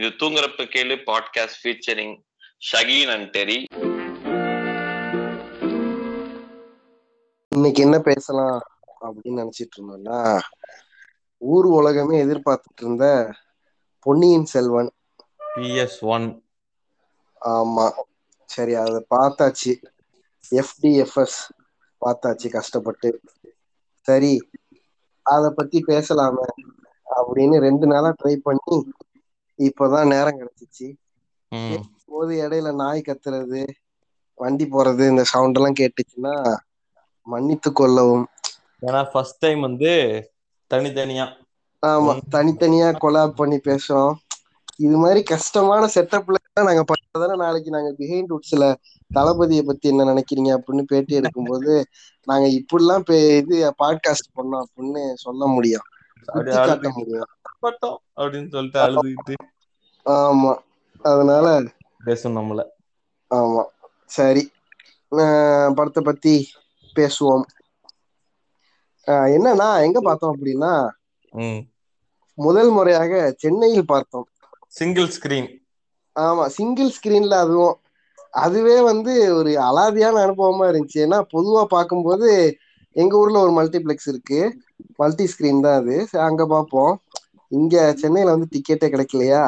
இது தூங்குறப்ப கேளு podcast featuring Shakeen and Terry. இன்னைக்கு என்ன பேசலாம் அப்படின்னு நினைச்சிட்டு இருந்தோம்னா ஊர் உலகமே எதிர்பார்த்துட்டு இருந்த பொன்னியின் செல்வன். பிஎஸ் ஒன் ஆமா. சரி அதை பார்த்தாச்சு. எஃப்டிஎஃப்எஸ் பார்த்தாச்சு கஷ்டப்பட்டு. சரி அத பத்தி பேசலாமே அப்படின்னு ரெண்டு நாளா ட்ரை பண்ணி இப்பதான் நேரம் கிடைச்சிச்சு. போது இடையில நாய் கத்துறது வண்டி போறது இந்த சவுண்ட் எல்லாம் கேட்டுச்சுன்னா மன்னித்து கொள்ளவும். ஏன்னா ஃபர்ஸ்ட் டைம் வந்து தனித்தனியா. ஆமா தனித்தனியா கொலாப் பண்ணி பேசுறோம். இது மாதிரி கஷ்டமான செட்டப்ல நாங்க பண்ணதானே நாளைக்கு நாங்க பிஹைண்ட் உட்ஸ்ல தளபதியை பத்தி என்ன நினைக்கிறீங்க அப்படின்னு பேட்டி எடுக்கும்போது நாங்க இப்படிலாம் இது பாட்காஸ்ட் பண்ணோம் அப்படின்னு சொல்ல முடியும். அப்படி குத்தி காட்ட அழுதுகிட்டு முடியும். பட்டோம் அப்படின்னு சொல்லிட்டு அழுதுகிட்டு ஆமா. அதனால பேசும் நம்மள. ஆமா. சரி. படத்தை பத்தி பேசுவோம். என்னன்னா எங்க பார்த்தோம் அப்படின்னா முதல் முறையாக சென்னையில் பார்த்தோம். சிங்கிள் ஸ்கிரீன் ஆமா சிங்கிள் ஸ்கிரீன்ல அதுவும் அதுவே வந்து ஒரு அலாதியான அனுபவமா இருந்துச்சு. ஏன்னா பொதுவா பார்க்கும்போது எங்க ஊர்ல ஒரு மல்டிப்ளெக்ஸ் இருக்கு. மல்டி ஸ்கிரீன் தான் அது. அங்க பார்ப்போம் இங்க சென்னையில வந்து டிக்கெட்டே கிடைக்கலையா?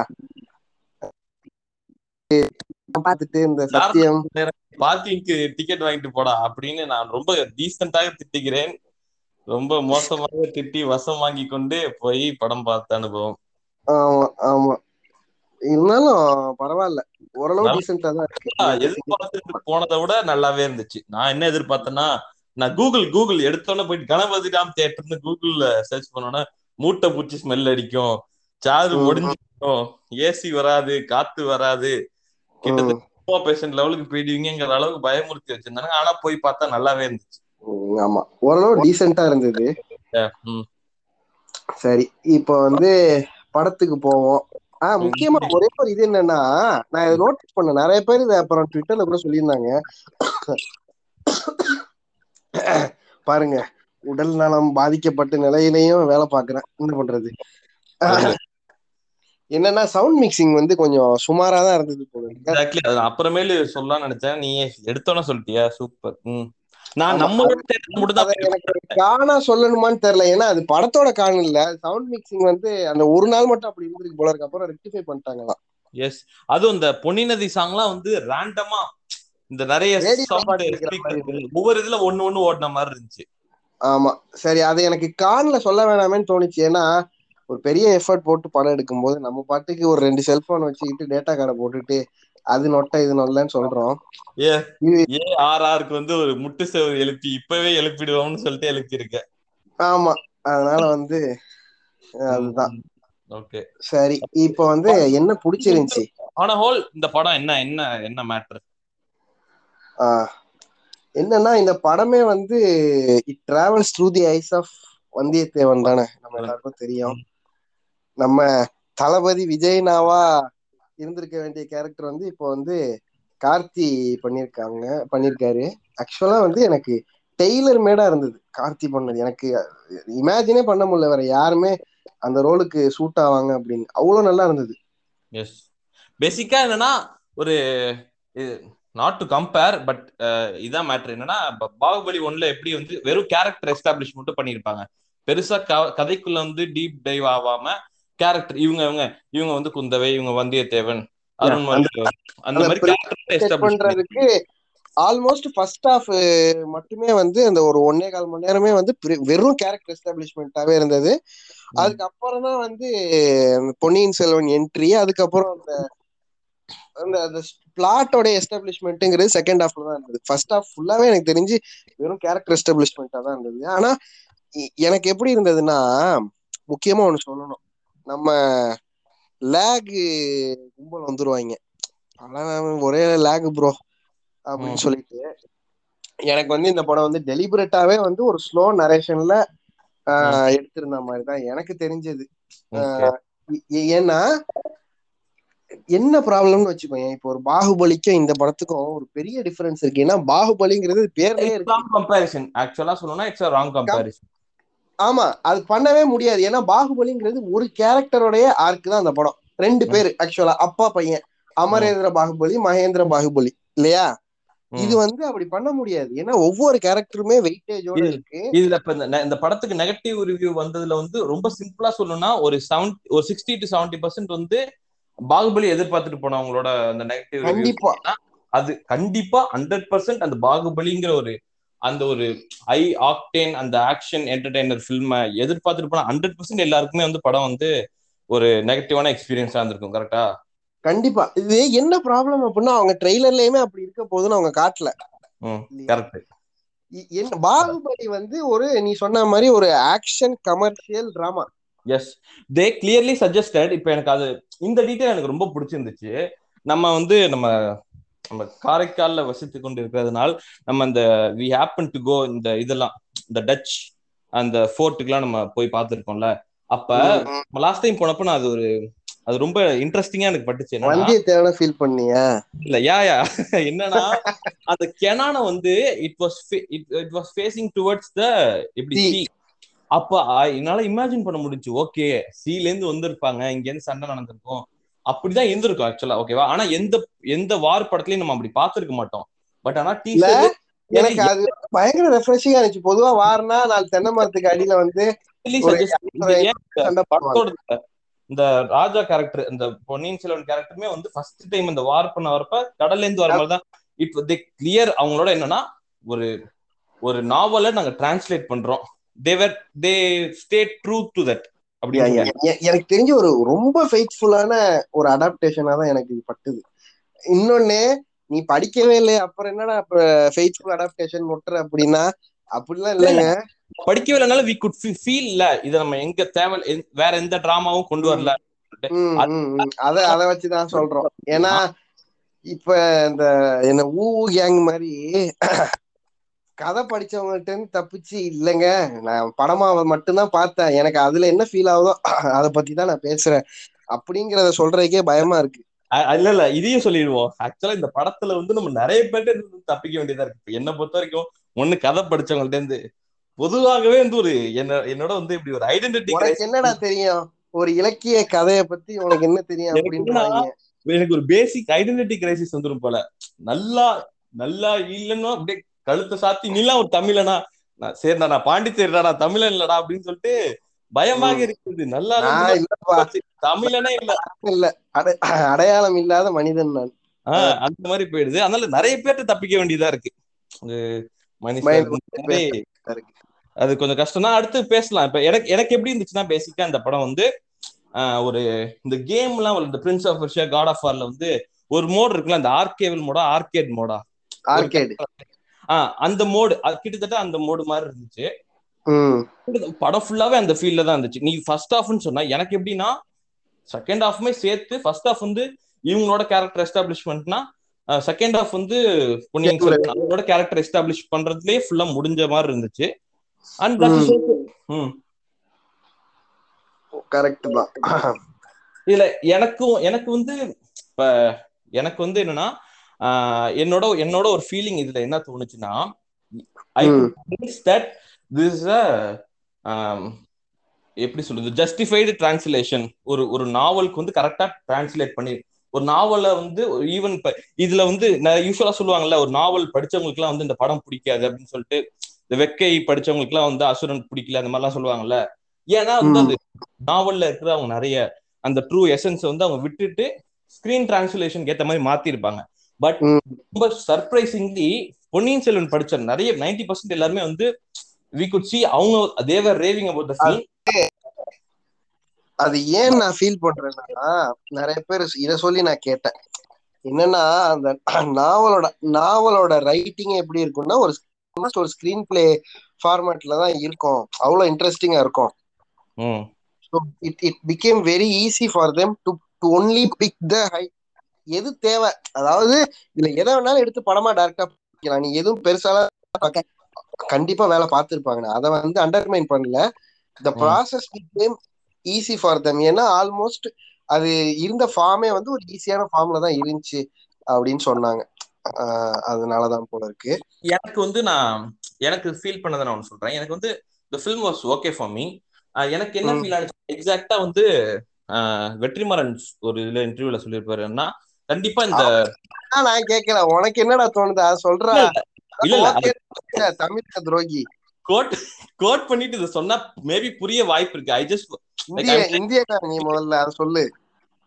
பார்த்துட்டு இந்த சத்தியம். பார்க்கிங்க்கு டிக்கெட் வாங்கிட்டு போடா அப்படின்னு நான் ரொம்ப டீசென்டாக திட்டுகிறேன். ரொம்ப மோசமாக திட்டி வசம் வாங்கி கொண்டு போய் படம் பார்த்த அனுபவம். ஆமா ஆமா. இருந்தாலும் பரவாயில்ல. ஓரளவு டீசெண்டா தான் எதிர்பார்த்துட்டு போனதை விட நல்லாவே இருந்துச்சு. நான் என்ன எதிர்பார்த்தேன்னா நான் கூகுள் கூகுள் எடுத்தோன்னே போயிட்டு கணபதி ராம் தியேட்டர்னு கூகுள்ல சர்ச் பண்ணோன்னா மூட்டை பூச்சி ஸ்மெல் அடிக்கும் சாரு ம். முடிஞ்சிருக்கும் ஏசி வராது காத்து வராது. கிட்டத்தட்ட பேஷண்ட் லெவலுக்கு போயிடுவீங்கிற அளவுக்கு பயமுறுத்தி வச்சிருந்தாங்க. ஆனா போய் பார்த்தா நல்லாவே இருந்துச்சு. ஆமா. ஓரளவு டீசெண்டா இருந்தது. சரி இப்போ வந்து படத்துக்கு போவோம். ஆஹ் முக்கியமா ஒரே ஒரு இது என்னன்னா நான் இதை நோட்டீஸ் பண்ணேன். நிறைய பேர் இதை அப்புறம் ட்விட்டர்ல கூட சொல்லியிருந்தாங்க. பாருங்க உடல் நலம் பாதிக்கப்பட்ட நிலையிலையும் வேலை பார்க்கறேன். என்ன பண்றது? என்னன்னா சவுண்ட் மிக்சிங் வந்து கொஞ்சம் சுமாரா தான் இருந்தது போல. Exactly. அது அப்புறமேலு சொல்லலாம்னு நினைச்சேன். நீ எடுத்தோன்னே சொல்லிட்டியா? சூப்பர் நான். நம்ம காணா சொல்லணுமான்னு தெரியல. ஏன்னா அது படத்தோட காணம் இல்ல. சவுண்ட் மிக்சிங் வந்து அந்த ஒரு நாள் மட்டும் அப்படி இருந்திருக்கு போல இருக்கு. அப்புறம் ரெக்டிஃபை பண்ணிட்டாங்களாம். எஸ் அதுவும் இந்த பொன்னி நதி சாங்லாம் வந்து ரேண்டமா இந்த நிறைய speaker, ஒவ்வொரு இதுல ஒண்ணு ஒண்ணு ஓடின மாதிரி இருந்துச்சு. ஆமா. சரி அது எனக்கு கான்ல சொல்ல வேணாமேன்னு தோணுச்சு. ஏன்னா ஒரு பெரிய எஃபர்ட் போட்டு படம் எடுக்கும்போது நம்ம பாட்டுக்கு ஒரு ரெண்டு செல்போன் வச்சுக்கிட்டு டேட்டா கார்டை போட்டுட்டு அது நொட்டை இது நொல்லன்னு சொல்றோம். ஏ ஏ ஆர் ஆருக்கு வந்து ஒரு முட்டு செவரு எழுப்பி இப்பவே எழுப்பிடுவோம்னு சொல்லிட்டு எழுப்பி இருக்க ஆமா. அதனால வந்து அதுதான். ஓகே. சரி இப்போ வந்து என்ன பிடிச்சிருந்துச்சு? ஆனா ஹோல் இந்த படம் என்ன என்ன என்ன மேட்டர் ஆஹ் என்னன்னா இந்த படமே வந்து it travels through the eyes of Vandiyathevan தானே. நம்ம எல்லாருக்கும் தெரியும். நம்ம தளபதி விஜய்னாவா இருந்திருக்க வேண்டிய கேரக்டர் வந்து இப்போ வந்து கார்த்தி பண்ணியிருக்காங்க பண்ணியிருக்காரு ஆக்சுவலா வந்து எனக்கு டெய்லர் மேடா இருந்தது கார்த்தி பண்ணது. எனக்கு இமேஜினே பண்ண முடியல வேற யாருமே அந்த ரோலுக்கு சூட் ஆவாங்க அப்படின்னு. அவ்வளவு நல்லா இருந்தது. எஸ் பேசிக்கா என்னன்னா ஒரு நாட் டு கம்பேர் பட் இதான் மேட்ரு என்னன்னா பாகுபலி ஒன்ல எப்படி வந்து வெறும் கேரக்டர் எஸ்டாப்ளிஷ் மட்டும் பண்ணியிருப்பாங்க. பெருசா கதைக்குள்ள வந்து டீப் டைவ் ஆகாம கேரக்டர் இவங்க இவங்க இவங்க வந்து குந்தவை இவங்க வந்தியத்தேவன் அந்த மாதிரி கேரக்டர் பண்றதுக்கு ஆல்மோஸ்ட் ஃபர்ஸ்ட் ஹாஃப் மட்டுமே வந்து அந்த ஒரு ஒன்னே கால் மணி நேரமே வந்து வெறும் கேரக்டர் எஸ்டாப்ளிஷ்மெண்ட்டாவே இருந்தது. அதுக்கப்புறம் தான் வந்து பொன்னியின் செல்வன் என்ட்ரி அதுக்கப்புறம் அந்த அந்த அந்த பிளாட்டோட எஸ்டாப்ளிஷ்மெண்ட்டுங்கிறது செகண்ட் ஹாஃப்ல தான் இருந்தது. ஃபர்ஸ்ட் ஹாஃப் ஃபுல்லாவே எனக்கு தெரிஞ்சு வெறும் கேரக்டர் எஸ்டாப்ளிஷ்மெண்ட்டா தான் இருந்தது. ஆனா எனக்கு எப்படி இருந்ததுன்னா முக்கியமா ஒண்ணு சொல்லணும். நம்ம லேக் கும்பல் வந்துருவாங்க அதெல்லாம் ஒரே லேக் ப்ரோ அப்படின்னு. சொல்லிட்டு எனக்கு வந்து இந்த படம் வந்து டெலிபரேட்டாவே வந்து ஒரு ஸ்லோ நரேஷன்ல எடுத்திருந்த மாதிரி தான் எனக்கு தெரிஞ்சது. ஏன்னா என்ன ப்ராப்ளம்னு வச்சுக்கோங்க இப்போ ஒரு பாகுபலிக்கும் இந்த படத்துக்கும் ஒரு பெரிய டிஃபரன்ஸ் இருக்கு. ஏன்னா பாகுபலிங்கிறது பேர்லயே இருக்கு. ராங் கம்பேரிசன் ஆக்சுவலா சொல்லணும்னா இட்ஸ் ராங் கம்பேரிசன் ஆமா அது பண்ணவே முடியாது. ஏன்னா பாகுபலிங்கிறது ஒரு கேரக்டரோடைய ஆர்க் தான் அந்த படம். ரெண்டு பேரு ஆக்சுவலா அப்பா பையன். அமரேந்திர பாகுபலி மகேந்திர பாகுபலி. இல்லையா? இது வந்து அப்படி பண்ண முடியாது. ஏன்னா ஒவ்வொரு கேரக்டருமே வெயிட்டேஜோட இருக்கு. இதுல இப்ப இந்த படத்துக்கு நெகட்டிவ் ரிவ்யூ வந்ததுல வந்து ரொம்ப சிம்பிளா சொல்லணும்னா ஒரு செவன் ஒரு சிக்ஸ்டி டு செவன்டி பர்சன்ட் வந்து பாகுபலி எதிர்பார்த்துட்டு போனவங்களோட அந்த நெகட்டிவ் கண்டிப்பா. அது கண்டிப்பா ஹண்ட்ரட் பர்சன்ட் அந்த பாகுபலிங்கிற ஒரு அந்த ஒரு ஐ ஆக்டேன் அந்த ஆக்ஷன் என்டர்டைனர் ஃபில்மை எதிர்பார்த்துட்டு போனா ஹண்ட்ரட் பர்சன்ட் எல்லாருக்குமே வந்து படம் வந்து ஒரு நெகட்டிவான எக்ஸ்பீரியன்ஸா இருந்திருக்கும் கரெக்டா கண்டிப்பா. இது என்ன ப்ராப்ளம் அப்படின்னா அவங்க ட்ரெய்லர்லயுமே அப்படி இருக்க போதுன்னு அவங்க காட்டல. கரெக்ட் பாகுபலி வந்து ஒரு நீ சொன்ன மாதிரி ஒரு action commercial drama yes they clearly suggested இப்போ எனக்கு அது இந்த டீட்டெயில் எனக்கு ரொம்ப பிடிச்சிருந்துச்சு. நம்ம வந்து நம்ம நம்ம காரைக்கால்ல வசித்து கொண்டு இருக்கிறதுனால நம்ம இந்த வி ஹேப்பன் டு கோ இந்த இதெல்லாம் இந்த டச் அந்த ஃபோர்ட்டுக்கெல்லாம் நம்ம போய் பார்த்துருக்கோம்ல. அப்ப லாஸ்ட் டைம் போனப்ப நான் அது ஒரு அது ரொம்ப இன்ட்ரெஸ்டிங்கா எனக்கு பட்டுச்சு. வந்தியத்தேவனை ஃபீல் பண்ணியா? இல்ல யா யா. என்னன்னா அந்த கெனான வந்து it was it was facing towards the sea. அப்ப என்னால இமேஜின் பண்ண முடிஞ்சு ஓகே சீல இருந்து வந்திருப்பாங்க இங்க இருந்து சண்டை நடந்திருக்கும். அப்படிதான் இருந்திருக்கும் ஆக்சுவலா ஓகேவா ஆனா எந்த எந்த வார் படத்துலயும் நம்ம அப்படி பார்த்திருக்க மாட்டோம். பட் ஆனா டீசர் எனக்கு அது பயங்கர ரெஃப்ரெஷிங்கா இருந்துச்சு. பொதுவா வாரனா நாலு தென்னை மரத்துக்கு அடியில வந்து இந்த ராஜா கேரக்டர் இந்த பொன்னியின் செல்வன் கேரக்டருமே வந்து ஃபர்ஸ்ட் டைம் இந்த வார் பண்ண வரப்ப கடல்ல இருந்து வரும்போது தான் இட் தே கிளியர் அவங்களோட என்னன்னா ஒரு ஒரு நாவலை நாங்க டிரான்ஸ்லேட் பண்றோம். தேவர் they stay true to that எனக்கு தெரிஞ்ச ஒரு ரொம்ப ஃபெய்த்ஃபுல்லான ஒரு அடாப்டேஷனா தான் எனக்கு இது பட்டுது. இன்னொன்னு நீ படிக்கவே இல்லை அப்புறம் என்னடா ஃபெய்த்ஃபுல் அடாப்டேஷன் முட்டுற அப்படின்னா அப்படிலாம் இல்லைங்க. படிக்கவே இல்லைனால வி குட் ஃபீல் இல்ல. இதை நம்ம எங்க தேவை வேற எந்த டிராமாவும் கொண்டு வரல. அத அத வச்சுதான் சொல்றோம். ஏன்னா இப்ப இந்த என்ன ஊ கேங் மாதிரி கதை படிச்சவங்கள்ட்ட இருந்து தப்பிச்சு இல்லைங்க. நான் படமா மட்டும்தான் பார்த்தேன். எனக்கு அதுல என்ன ஃபீல் ஆகுதோ அத பத்தி தான் நான் பேசுறேன். அப்படிங்கறத சொல்றதுக்கே பயமா இருக்கு. இல்ல இல்ல. இதையும் சொல்லிடுவோம். ஆக்சுவலா இந்த படத்துல வந்து நம்ம நிறைய பேர்ட்ட தப்பிக்க வேண்டியதா இருக்கு. என்னை பொறுத்த வரைக்கும் ஒண்ணு கதை படிச்சவங்கள்ட்ட இருந்து பொதுவாகவே வந்து ஒரு என்ன என்னோட வந்து இப்படி ஒரு ஐடென்டிட்டி என்னடா தெரியும்? ஒரு இலக்கிய கதைய பத்தி உனக்கு என்ன தெரியும் அப்படின்றாங்க. எனக்கு ஒரு பேசிக் ஐடென்டிட்டி கிரைசிஸ் வந்துரும் போல. நல்லா நல்லா இல்லைன்னா அப்படியே கழுத்தை சாத்தி நீலாம் ஒரு தமிழனா? நான் சரிடா நான் பாண்டிச்சேரிடா நான் தமிழன் இல்லடா அப்படின்னு சொல்லிட்டு பயமாக. இருக்குது நல்லா. தமிழனே இல்ல. இல்ல. அடை- அடையாளம் இல்லாத மனிதன் நான். ஆஹ் அந்த மாதிரி போயிடுது. அதனால நிறைய பேர்ட்ட தப்பிக்க வேண்டியதா இருக்கு. அது மனுஷன் அது கொஞ்சம் கஷ்டம். தான் அடுத்து பேசலாம். இப்ப எனக்கு எனக்கு எப்படி இருந்துச்சுன்னா பேசிக்கா இந்த படம் வந்து ஆஹ் ஒரு இந்த கேம் எல்லாம் இந்த பிரின்ஸ் ஆஃப் காட் ஆஃப் வார்ல வந்து ஒரு மோட் இருக்குல்ல அந்த ஆர்கேவல் மோடா ஆர்கேட் மோடா ஆர்கேடு அந்த மோடு கிட்டத்தட்ட அந்த மோடு மாதிரி இருந்துச்சு. படம் ஃபுல்லாவே அந்த ஃபீல்ட்ல தான் இருந்துச்சு. நீ ஃபர்ஸ்ட் ஹாஃப்னு சொன்னா எனக்கு எப்படின்னா செகண்ட் ஹாஃப்மே சேர்த்து ஃபர்ஸ்ட் ஹாஃப் வந்து இவங்களோட கேரக்டர் எஸ்டாப்ளிஷ்மெண்ட்னா செகண்ட் ஹாஃப் வந்து பொன்னியின் செல்வன். அவங்களோட கேரக்டர் எஸ்டாப்ளிஷ் பண்றதுலயே ஃபுல்லா முடிஞ்ச மாதிரி இருந்துச்சு. அண்ட் கரெக்ட் தான். இதுல எனக்கும் எனக்கு வந்து இப்ப எனக்கு வந்து என்னன்னா என்னோட என்னோட ஒரு ஃபீலிங் இதுல என்ன தோணுச்சுன்னா ஐ. தட் திஸ் எப்படி சொல்றது ஜஸ்டிஃபைடு டிரான்ஸ்லேஷன் ஒரு ஒரு நாவலுக்கு வந்து கரெக்டா டிரான்ஸ்லேட் பண்ணி ஒரு நாவலை வந்து ஈவன் இதுல வந்து யூஸ்வலா சொல்லுவாங்கல்ல ஒரு நாவல் படிச்சவங்களுக்கு எல்லாம் வந்து இந்த படம் பிடிக்காது அப்படின்னு சொல்லிட்டு இந்த வெக்கை படிச்சவங்களுக்கு எல்லாம் வந்து அசுரன் பிடிக்கல அந்த மாதிரிலாம் சொல்லுவாங்கல்ல ஏன்னா வந்து. அது நாவல்ல இருக்கிற அவங்க நிறைய அந்த ட்ரூ எசன்ஸ் வந்து அவங்க விட்டுட்டு ஸ்கிரீன் டிரான்ஸ்லேஷனுக்கு ஏத்த மாதிரி மாத்திருப்பாங்க பட். ரொம்ப சர்ப்ரைசிங்லி பொன்னியின் செல்வன் படிச்ச நிறைய நைன்டி பர்சன்ட் எல்லாருமே வந்து வி குட் சி அவங்க they were raving about the scene அது ஏன் நான் ஃபீல் பண்றேன்னா நிறைய பேர் இத சொல்லி நான் கேட்டேன். என்னன்னா அந்த நாவலோட நாவலோட ரைட்டிங் எப்படி இருக்கும்னா ஒரு ஒரு ஸ்கிரீன் பிளே ஃபார்மேட்ல தான் இருக்கும். அவ்வளவு இன்ட்ரெஸ்டிங்கா இருக்கும். It it became very easy for them to to only pick the high எது தேவை? அதாவது இதுல எதை வேணாலும் எடுத்து படமா டைரக்டா நீ எதுவும் பெருசால பார்க்க- கண்டிப்பா வேலை பார்த்திருப்பாங்க. அதை வந்து அண்டர்மைன் பண்ணல. The. Process became easy for them ஏன்னா ஆல்மோஸ்ட் அது இருந்த ஃபார்மே வந்து ஒரு ஈஸியான ஃபார்ம்ல தான் இருந்துச்சு அப்படின்னு சொன்னாங்க. ஆஹ் அதனாலதான் போல இருக்கு. எனக்கு வந்து நான் எனக்கு ஃபீல் பண்ணதை நான் ஒன்று சொல்றேன். எனக்கு வந்து இந்த film was okay for me எனக்கு என்ன. ஃபீல் ஆனிச்சு எக்ஸாக்டா வந்து வெற்றிமாறன் ஒரு இதுல இன்டர்வியூல சொல்லியிருப்பாருன்னா கண்டிப்பா இந்த நான் கேட்கல உனக்கு என்னடா தோணுது? சொல்றா. இல்ல தமிழக துரோகி. கோட் கோட் பண்ணிட்டு இதை சொன்னா மேபி புரிய வாய்ப்பு இருக்கு. ஐ ஜஸ்ட் இந்திய நீ முதல்ல அதை சொல்லு.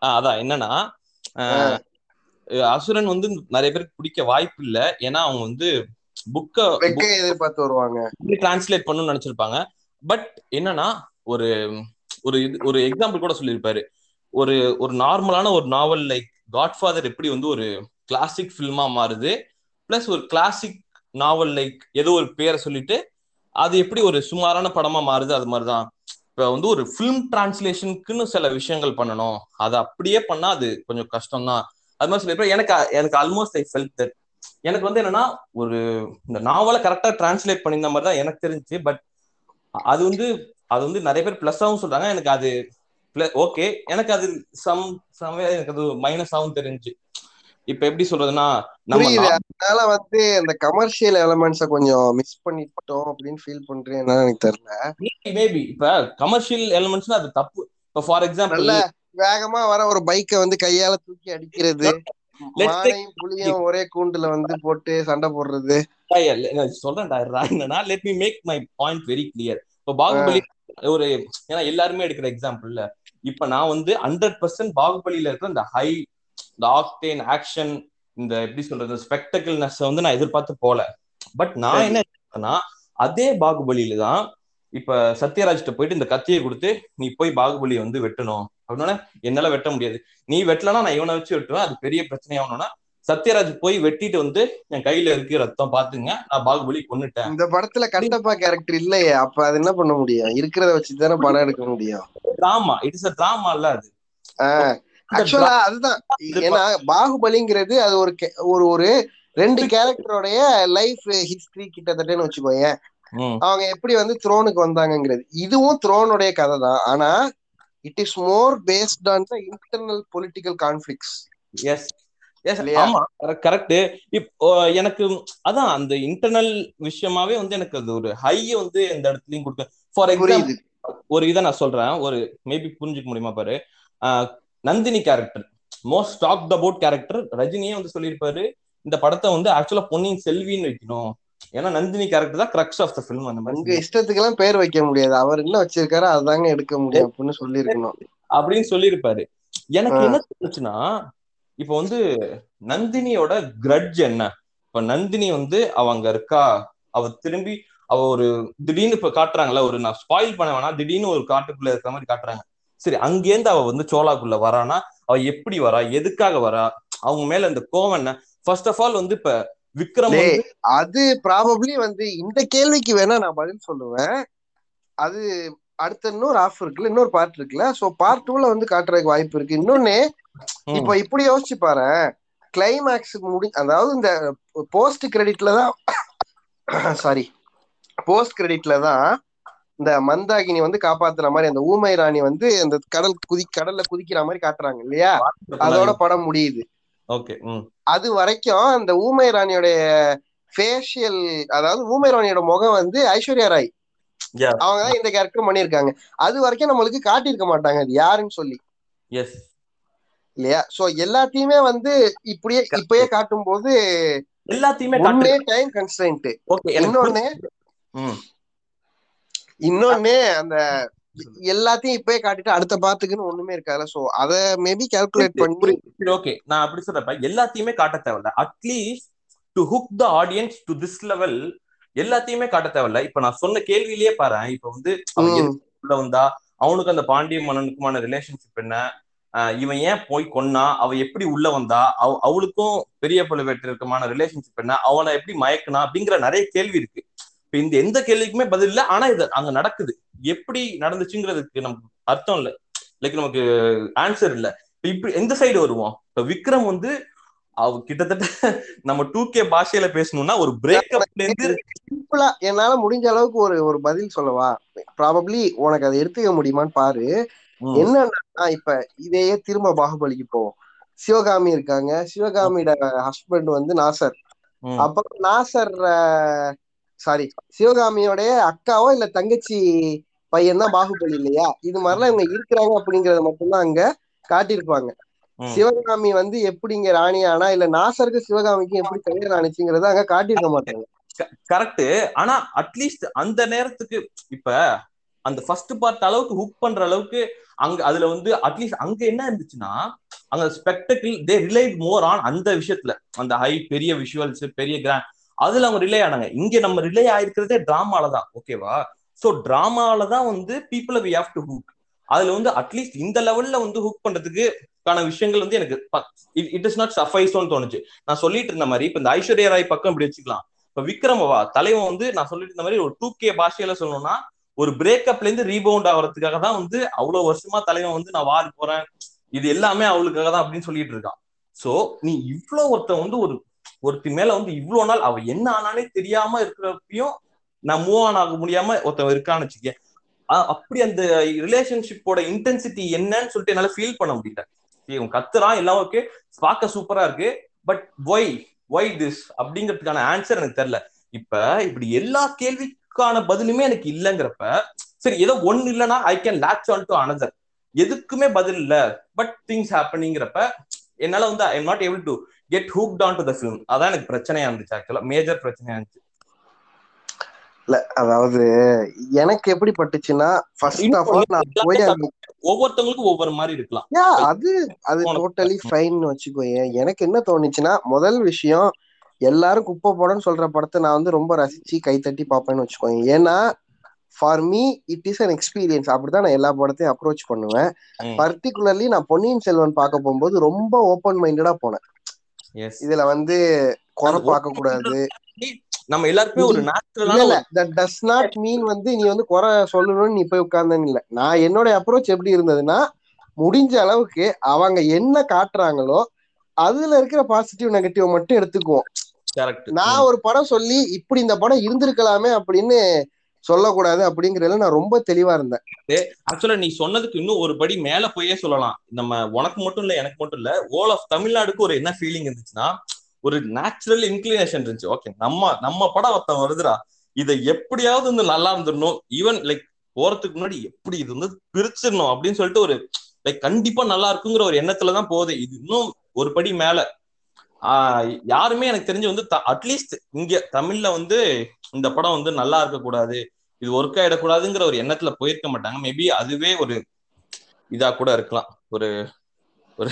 அதான் என்னன்னா அசுரன் வந்து நிறைய பேருக்கு பிடிக்க வாய்ப்பு இல்ல. ஏன்னா அவங்க வந்து புக்க எதிர்பார்த்து வருவாங்க. டிரான்ஸ்லேட் பண்ணணும்னு நினைச்சிருப்பாங்க. பட் என்னன்னா ஒரு ஒரு இது ஒரு எக்ஸாம்பிள் கூட சொல்லியிருப்பாரு. ஒரு ஒரு நார்மலான ஒரு நாவல் லைக் காட்ஃபாதர் எப்படி வந்து ஒரு கிளாசிக் ஃபில்மா மாறுது பிளஸ் ஒரு கிளாசிக் நாவல் லைக் ஏதோ ஒரு பேரை சொல்லிட்டு அது எப்படி ஒரு சுமாரான படமா மாறுது அது மாதிரிதான். இப்ப வந்து ஒரு ஃபிலிம் டிரான்ஸ்லேஷனுக்குன்னு சில விஷயங்கள் பண்ணணும். அதை அப்படியே பண்ணா அது கொஞ்சம் கஷ்டம் தான் அது மாதிரி சொல்லியிருப்பேன் எனக்கு எனக்கு ஆல்மோஸ்ட் ஐ ஃபெல்ட் தட் எனக்கு வந்து என்னன்னா ஒரு இந்த நாவலை கரெக்டா டிரான்ஸ்லேட் பண்ணியிருந்த மாதிரி தான் எனக்கு தெரிஞ்சுச்சு. பட் அது வந்து அது வந்து நிறைய பேர் பிளஸ்ஸாகவும் சொல்றாங்க. எனக்கு அது ஓகே எனக்கு அது சம் சமய எனக்கு அது மைனஸாகவும் தெரிஞ்சு. இப்ப எப்படி சொல்றதுன்னா அதனால வந்து இந்த கமர்ஷியல் எலமெண்ட்ஸ கொஞ்சம் மிஸ் பண்ணிட்டோம் அப்படின்னு ஃபீல் பண்றேன் என்னன்னு எனக்கு தெரியல. மேபி இப்ப கமர்ஷியல் எலிமெண்ட்ஸ்னா அது தப்பு. இப்ப ஃபார் எக்ஸாம்பிள் வேகமா வர ஒரு பைக்கை வந்து கையால தூக்கி அடிக்கிறது. புளியும் ஒரே கூண்டுல வந்து போட்டு சண்டை போடுறது. சொல்றேன்டா let me make my point very clear இப்போ பாகுபலி ஒரு ஏன்னா எல்லாருமே எடுக்கிற எக்ஸாம்பிள்ல இப்ப நான் வந்து ஹண்ட்ரட் பர்சன்ட் பாகுபலியில இருக்கிற இந்த ஹை இந்த ஆக்டேன் ஆக்ஷன் இந்த எப்படி சொல்றது ஸ்பெக்டக்கிள்னஸ் வந்து நான் எதிர்பார்த்து போல பட் நான். என்ன அதே பாகுபலியில தான் இப்ப சத்யராஜ்கிட்ட போயிட்டு இந்த கத்தியை கொடுத்து நீ போய் பாகுபலியை வந்து வெட்டணும். அப்படின்னா என்னால வெட்ட முடியாது. நீ வெட்டலனா நான் இவனை வச்சு வெட்டுவேன். அது பெரிய பிரச்சனையாகணும்னா சத்யராஜ் போய் வெட்டிட்டு வந்து என் கையில இருக்கு ரத்தம். பாத்துங்க நான் பாகுபலி கொன்னுட்டேன். இந்த படத்துல கட்டப்பா கேரக்டர் இல்லையே. அப்ப அது என்ன பண்ண முடியும்? இருக்கிறத வச்சு தானே படம் எடுக்க முடியும். Drama it is a drama இல்ல அது. ஆக்சுவலா அதுதான். ஏன்னா பாகுபலிங்கிறது அது ஒரு ஒரு ஒரு ரெண்டு கேரக்டரோடைய லைஃப் ஹிஸ்டரி கிட்டத்தட்டன்னு வச்சுக்கோங்க அவங்க எப்படி வந்து த்ரோனுக்கு வந்தாங்கங்கிறது. இதுவும் த்ரோனுடைய கதை தான். ஆனா it is more based on the internal political conflicts? ஆமா கரெக்ட் இப்போ எனக்கு அதான் அந்த இன்டர்னல் விஷயமாவே வந்து எனக்கு அது ஒரு ஹை வந்து எந்த இடத்துலயும் கொடுக்க ஃபார் எக்ஸாம்பிள் ஒரு இதை நான் சொல்றேன். ஒரு மேபி புரிஞ்சுக்க முடியுமா பாரு? Nandini character most talked about character ரஜினியே வந்து சொல்லியிருப்பாரு இந்த படத்தை வந்து ஆக்சுவலா பொன்னியின் செல்வின்னு வைக்கணும். ஏன்னா நந்தினி கேரக்டர் தான் கிரக்ஸ் ஆஃப் த ஃபிலிம் அந்த உங்க மாதிரி இஷ்டத்துக்கு எல்லாம் பேர் வைக்க முடியாது. அவர் என்ன வச்சிருக்காரோ அதாங்க எடுக்க முடியும் அப்படின்னு சொல்லியிருக்கணும். அப்படின்னு சொல்லியிருப்பாரு. எனக்கு. என்ன தோணுச்சுன்னா இப்ப வந்து நந்தினியோட கிரட்ஜ் என்ன? இப்ப நந்தினி வந்து அவ அங்க இருக்கா? அவ திரும்பி அவ ஒரு திடீர்னு இப்ப காட்டுறாங்கல்ல ஒரு நான் ஸ்பாயில் பண்ண வேணா திடீர்னு ஒரு காட்டுக்குள்ள இருக்கிற மாதிரி காட்டுறாங்க. சரி அங்கேருந்து அவ வந்து சோலாக்குள்ள வரானா? அவ எப்படி வரா? எதுக்காக வரா? அவங்க மேல இந்த கோவம் என்ன? ஃபர்ஸ்ட் ஆஃப் ஆல் வந்து இப்ப விக்ரம் அது ப்ராபப்ளி வந்து இந்த கேள்விக்கு வேணா நான் பதில் சொல்லுவேன். அது அடுத்த இன்னொரு ஆஃப் இருக்குல்ல இன்னொரு பார்ட் இருக்குல்ல. சோ பார்ட் டூல வந்து காட்டுறதுக்கு வாய்ப்பு இருக்கு. இன்னொன்னு இப்ப இப்படி யோசிச்சு பாரு கிளைமேக்ஸ் முடி அதாவது இந்த போஸ்ட் கிரெடிட்ல தான் சாரி போஸ்ட் கிரெடிட்ல தான் இந்த மந்தாகினி வந்து காப்பாத்துற மாதிரி அந்த ஊமை ராணி வந்து அந்த கடல் குதி கடல்ல குதிக்கிற மாதிரி காட்டுறாங்க இல்லையா? அதோட படம் முடியுது. அது வரைக்கும் அந்த ஊமை ராணியோடைய ஃபேஷியல் அதாவது ஊமை ராணியோட முகம் வந்து ஐஸ்வர்யா ராய். அவங்க தான் இந்த கேரக்டர் பண்ணிருக்காங்க அது வரைக்கும் நம்மளுக்கு காட்டியிருக்க மாட்டாங்க. அது யாருன்னு சொல்லி. எஸ் இல்லையா? சோ எல்லாத்தையுமே வந்து இப்படியே இப்பயே காட்டும் போது எல்லாத்தையுமே டைம் கன்ஸ்டன்ட் ஓகே இன்னொன்னு இன்னொன்னு அந்த எல்லாத்தையும் இப்பயே காட்டிட்டு அடுத்த பாத்துக்குன்னு ஒண்ணுமே இருக்காதுல்ல. சோ அத மேபி கால்குலேட் பண்ணி ஓகே நான் அப்படி சொல்றப்ப எல்லாத்தையுமே காட்ட தேவையில்ல. At least to hook the audience to this level எல்லாத்தையுமே காட்ட தேவையில்ல. இப்ப நான் சொன்ன கேள்வியிலேயே பாரு இப்ப வந்து அவன் வந்தா? அவனுக்கு அந்த பாண்டிய மன்னனுக்குமான ரிலேஷன்ஷிப் என்ன? இவன் ஏன் போய் கொன்னா? அவ எப்படி உள்ள வந்தா? அவ அவளுக்கும் பெரிய பழுவேட்டருக்குமான ரிலேஷன்ஷிப் என்ன? அவனை எப்படி மயக்குனா? அப்படிங்கிற நிறைய கேள்வி இருக்கு. இப்ப இந்த எந்த கேள்விக்குமே பதில் இல்ல. ஆனா இது அங்க நடக்குது. எப்படி நடந்துச்சுங்கிறதுக்கு நமக்கு அர்த்தம் இல்ல. லைக் நமக்கு ஆன்சர் இல்ல. இப்ப இப்படி எந்த சைடு வருவோம்? இப்ப விக்ரம் வந்து அவ கிட்டத்தட்ட நம்ம டூ கே பாஷையில பேசணும்னா ஒரு பிரேக்கப்ல இருந்து சிம்பிளா என்னால முடிஞ்ச அளவுக்கு ஒரு ஒரு பதில் சொல்லவா? ப்ராபப்ளி உனக்கு அதை எடுத்துக்க முடியுமான்னு பாரு. என்னன்னா இப்ப இதையே திரும்ப பாகுபலிக்கு போவோம். சிவகாமி இருக்காங்க. சிவகாமியோட ஹஸ்பண்ட் வந்து நாசர். ம், அப்புறம் நாசர் சாரி சிவகாமியோடைய அக்காவோ இல்ல தங்கச்சி பையன் தான் பாகுபலி இல்லையா? இது மாதிரிலாம் இவங்க இருக்கிறாங்க அப்படிங்கறத மட்டும்தான் அங்க காட்டியிருப்பாங்க. சிவகாமி வந்து எப்படி இங்க ராணி ஆனா இல்ல நாசருக்கு சிவகாமிக்கு எப்படி கல்யாணம் ஆனிச்சுங்கிறத அங்க காட்டியிருக்க மாட்டாங்க. கரெக்ட் ஆனா அட்லீஸ்ட் அந்த நேரத்துக்கு இப்ப அந்த ஃபர்ஸ்ட் பார்ட் அளவுக்கு ஹுக் பண்ற அளவுக்கு அங்க அதுல வந்து அட்லீஸ்ட் அங்க என்ன இருந்துச்சுன்னா அங்க spectacle they relate more on அந்த விஷயத்துல. அந்த ஹை பெரிய விஷுவல்ஸ் பெரிய கிராண்ட் அதுல அவங்க ரிலே ஆனாங்க. இங்க நம்ம ரிலே ஆயிருக்கிறதே டிராமால தான் ஓகேவா சோ டிராமால தான் வந்து people we have to hook அதுல வந்து அட்லீஸ்ட் இந்த லெவல்ல வந்து ஹுக் பண்றதுக்கு கான விஷயங்கள் வந்து எனக்கு இட் இஸ் நாட் சஃபைஸோன்னு தோணுச்சு. நான் சொல்லிட்டு இருந்த மாதிரி இப்ப இந்த ஐஸ்வர்யா ராய் பக்கம் இப்படி வச்சுக்கலாம். இப்ப விக்ரமவா தலைவன் வந்து நான் சொல்லிட்டு இருந்த மாதிரி ஒரு டூ கே பாஷையில சொல்லணும்னா ஒரு பிரேக்கப்ல இருந்து ரீபவுண்ட் ஆகிறதுக்காக தான் வந்து அவ்வளவு வருஷமா தலைவன் வந்து நான் வார் போறேன். இது எல்லாமே அவளுக்காக தான் அப்படின்னு சொல்லிட்டு இருக்கான். சோ நீ இவ்வளவு ஒருத்தன் வந்து ஒரு ஒருத்தி மேல வந்து இவ்வளவு நாள் அவ என்ன ஆனாலே தெரியாம இருக்கிறப்பையும் நான் மூவ் ஆன் ஆக முடியாம ஒருத்தன் இருக்கான்னு வச்சுக்க. அப்படி அந்த ரிலேஷன்ஷிப்போட இன்டென்சிட்டி என்னன்னு சொல்லிட்டு என்னால ஃபீல் பண்ண முடியல. இவன் கத்துறான் எல்லாம் ஓகே பார்க்க சூப்பரா இருக்கு. பட் ஒய் ஒய் திஸ் அப்படிங்கிறதுக்கான ஆன்சர் எனக்கு தெரியல. இப்ப இப்படி எல்லா கேள்விக்கான பதிலுமே எனக்கு இல்லைங்கிறப்ப சரி ஏதோ ஒண்ணு இல்லைன்னா I can latch on to another. எதுக்குமே பதில் இல்ல பட் திங்ஸ் ஹேப்பனிங்கிறப்ப என்னால வந்து I not able to get hooked on to the film அதான் எனக்கு பிரச்சனையா இருந்துச்சு ஆக்சுவலா மேஜர் பிரச்சனையா இருந்துச்சு. இல்ல அதாவது எனக்கு எப்படி பட்டுச்சுன்னா ஃபர்ஸ்ட் ஆஃப் ஆல் நான் போய் ஒவ்வொருத்தவங்களுக்கும் ஒவ்வொரு மாதிரி இருக்கலாம். அது அது டோட்டலி ஃபைன் வச்சுக்கோயேன். எனக்கு என்ன தோணுச்சுன்னா முதல் விஷயம் எல்லாரும் குப்பை போடன்னு சொல்ற படத்தை நான் வந்து ரொம்ப ரசிச்சு கை தட்டி பார்ப்பேன்னு வச்சுக்கோங்க ஏன்னா for me it is an experience அப்படிதான் நான் எல்லா படத்தையும் அப்ரோச் பண்ணுவேன். பர்டிகுலர்லி நான் பொன்னியின் செல்வன் பார்க்க போகும்போது ரொம்ப ஓப்பன் மைண்டடா போனேன் இதுல வந்து குறை பார்க்க கூடாது. நம்ம எல்லாருக்குமே ஒரு இல்ல நேச்சுரலான தட் டஸ் நாட் மீன் வந்து நீ வந்து குறை சொல்லணும்னு நீ போய் உட்கார்ந்தேன்னு இல்ல. நான் என்னோட அப்ரோச் எப்படி இருந்ததுன்னா முடிஞ்ச அளவுக்கு அவங்க என்ன காட்டுறாங்களோ அதுல இருக்கிற பாசிட்டிவ் நெகட்டிவ் மட்டும் எடுத்துக்குவோம். நான் ஒரு படம் சொல்லி இப்படி இந்த படம் இருந்திருக்கலாமே அப்படின்னு சொல்லக்கூடாது அப்படிங்கறதுல நான் ரொம்ப தெளிவா இருந்தேன். ஆக்சுவலா நீ சொன்னதுக்கு இன்னும் ஒரு படி மேல போயே சொல்லலாம். நம்ம உனக்கு மட்டும் இல்ல எனக்கு மட்டும் இல்ல ஓல் ஆஃப் தமிழ்நாடுக்கு ஒரு என்ன ஃபீலிங் இருந்துச்சுன்னா ஒரு நேச்சுரல் இன்க்ளினேஷன் இருந்துச்சு. ஓகே நம்ம நம்ம படம் ஒருத்தன் வருதுடா. இதை எப்படியாவது வந்து நல்லா இருந்துடணும். ஈவன் லைக் போறதுக்கு முன்னாடி எப்படி இது வந்து பிரிச்சிடணும் அப்படின்னு சொல்லிட்டு ஒரு லைக் கண்டிப்பா நல்லா இருக்குங்கிற ஒரு எண்ணத்துல தான் போகுது. இது இன்னும் ஒரு படி மேல. யாருமே எனக்கு தெரிஞ்சு வந்து அட்லீஸ்ட் இங்க தமிழ்ல வந்து இந்த படம் வந்து நல்லா இருக்க கூடாது இது ஒர்க் ஆயிடக்கூடாதுங்கிற ஒரு எண்ணத்துல போயிருக்க மாட்டாங்க. மேபி அதுவே ஒரு இதா கூட இருக்கலாம். ஒரு ஒரு.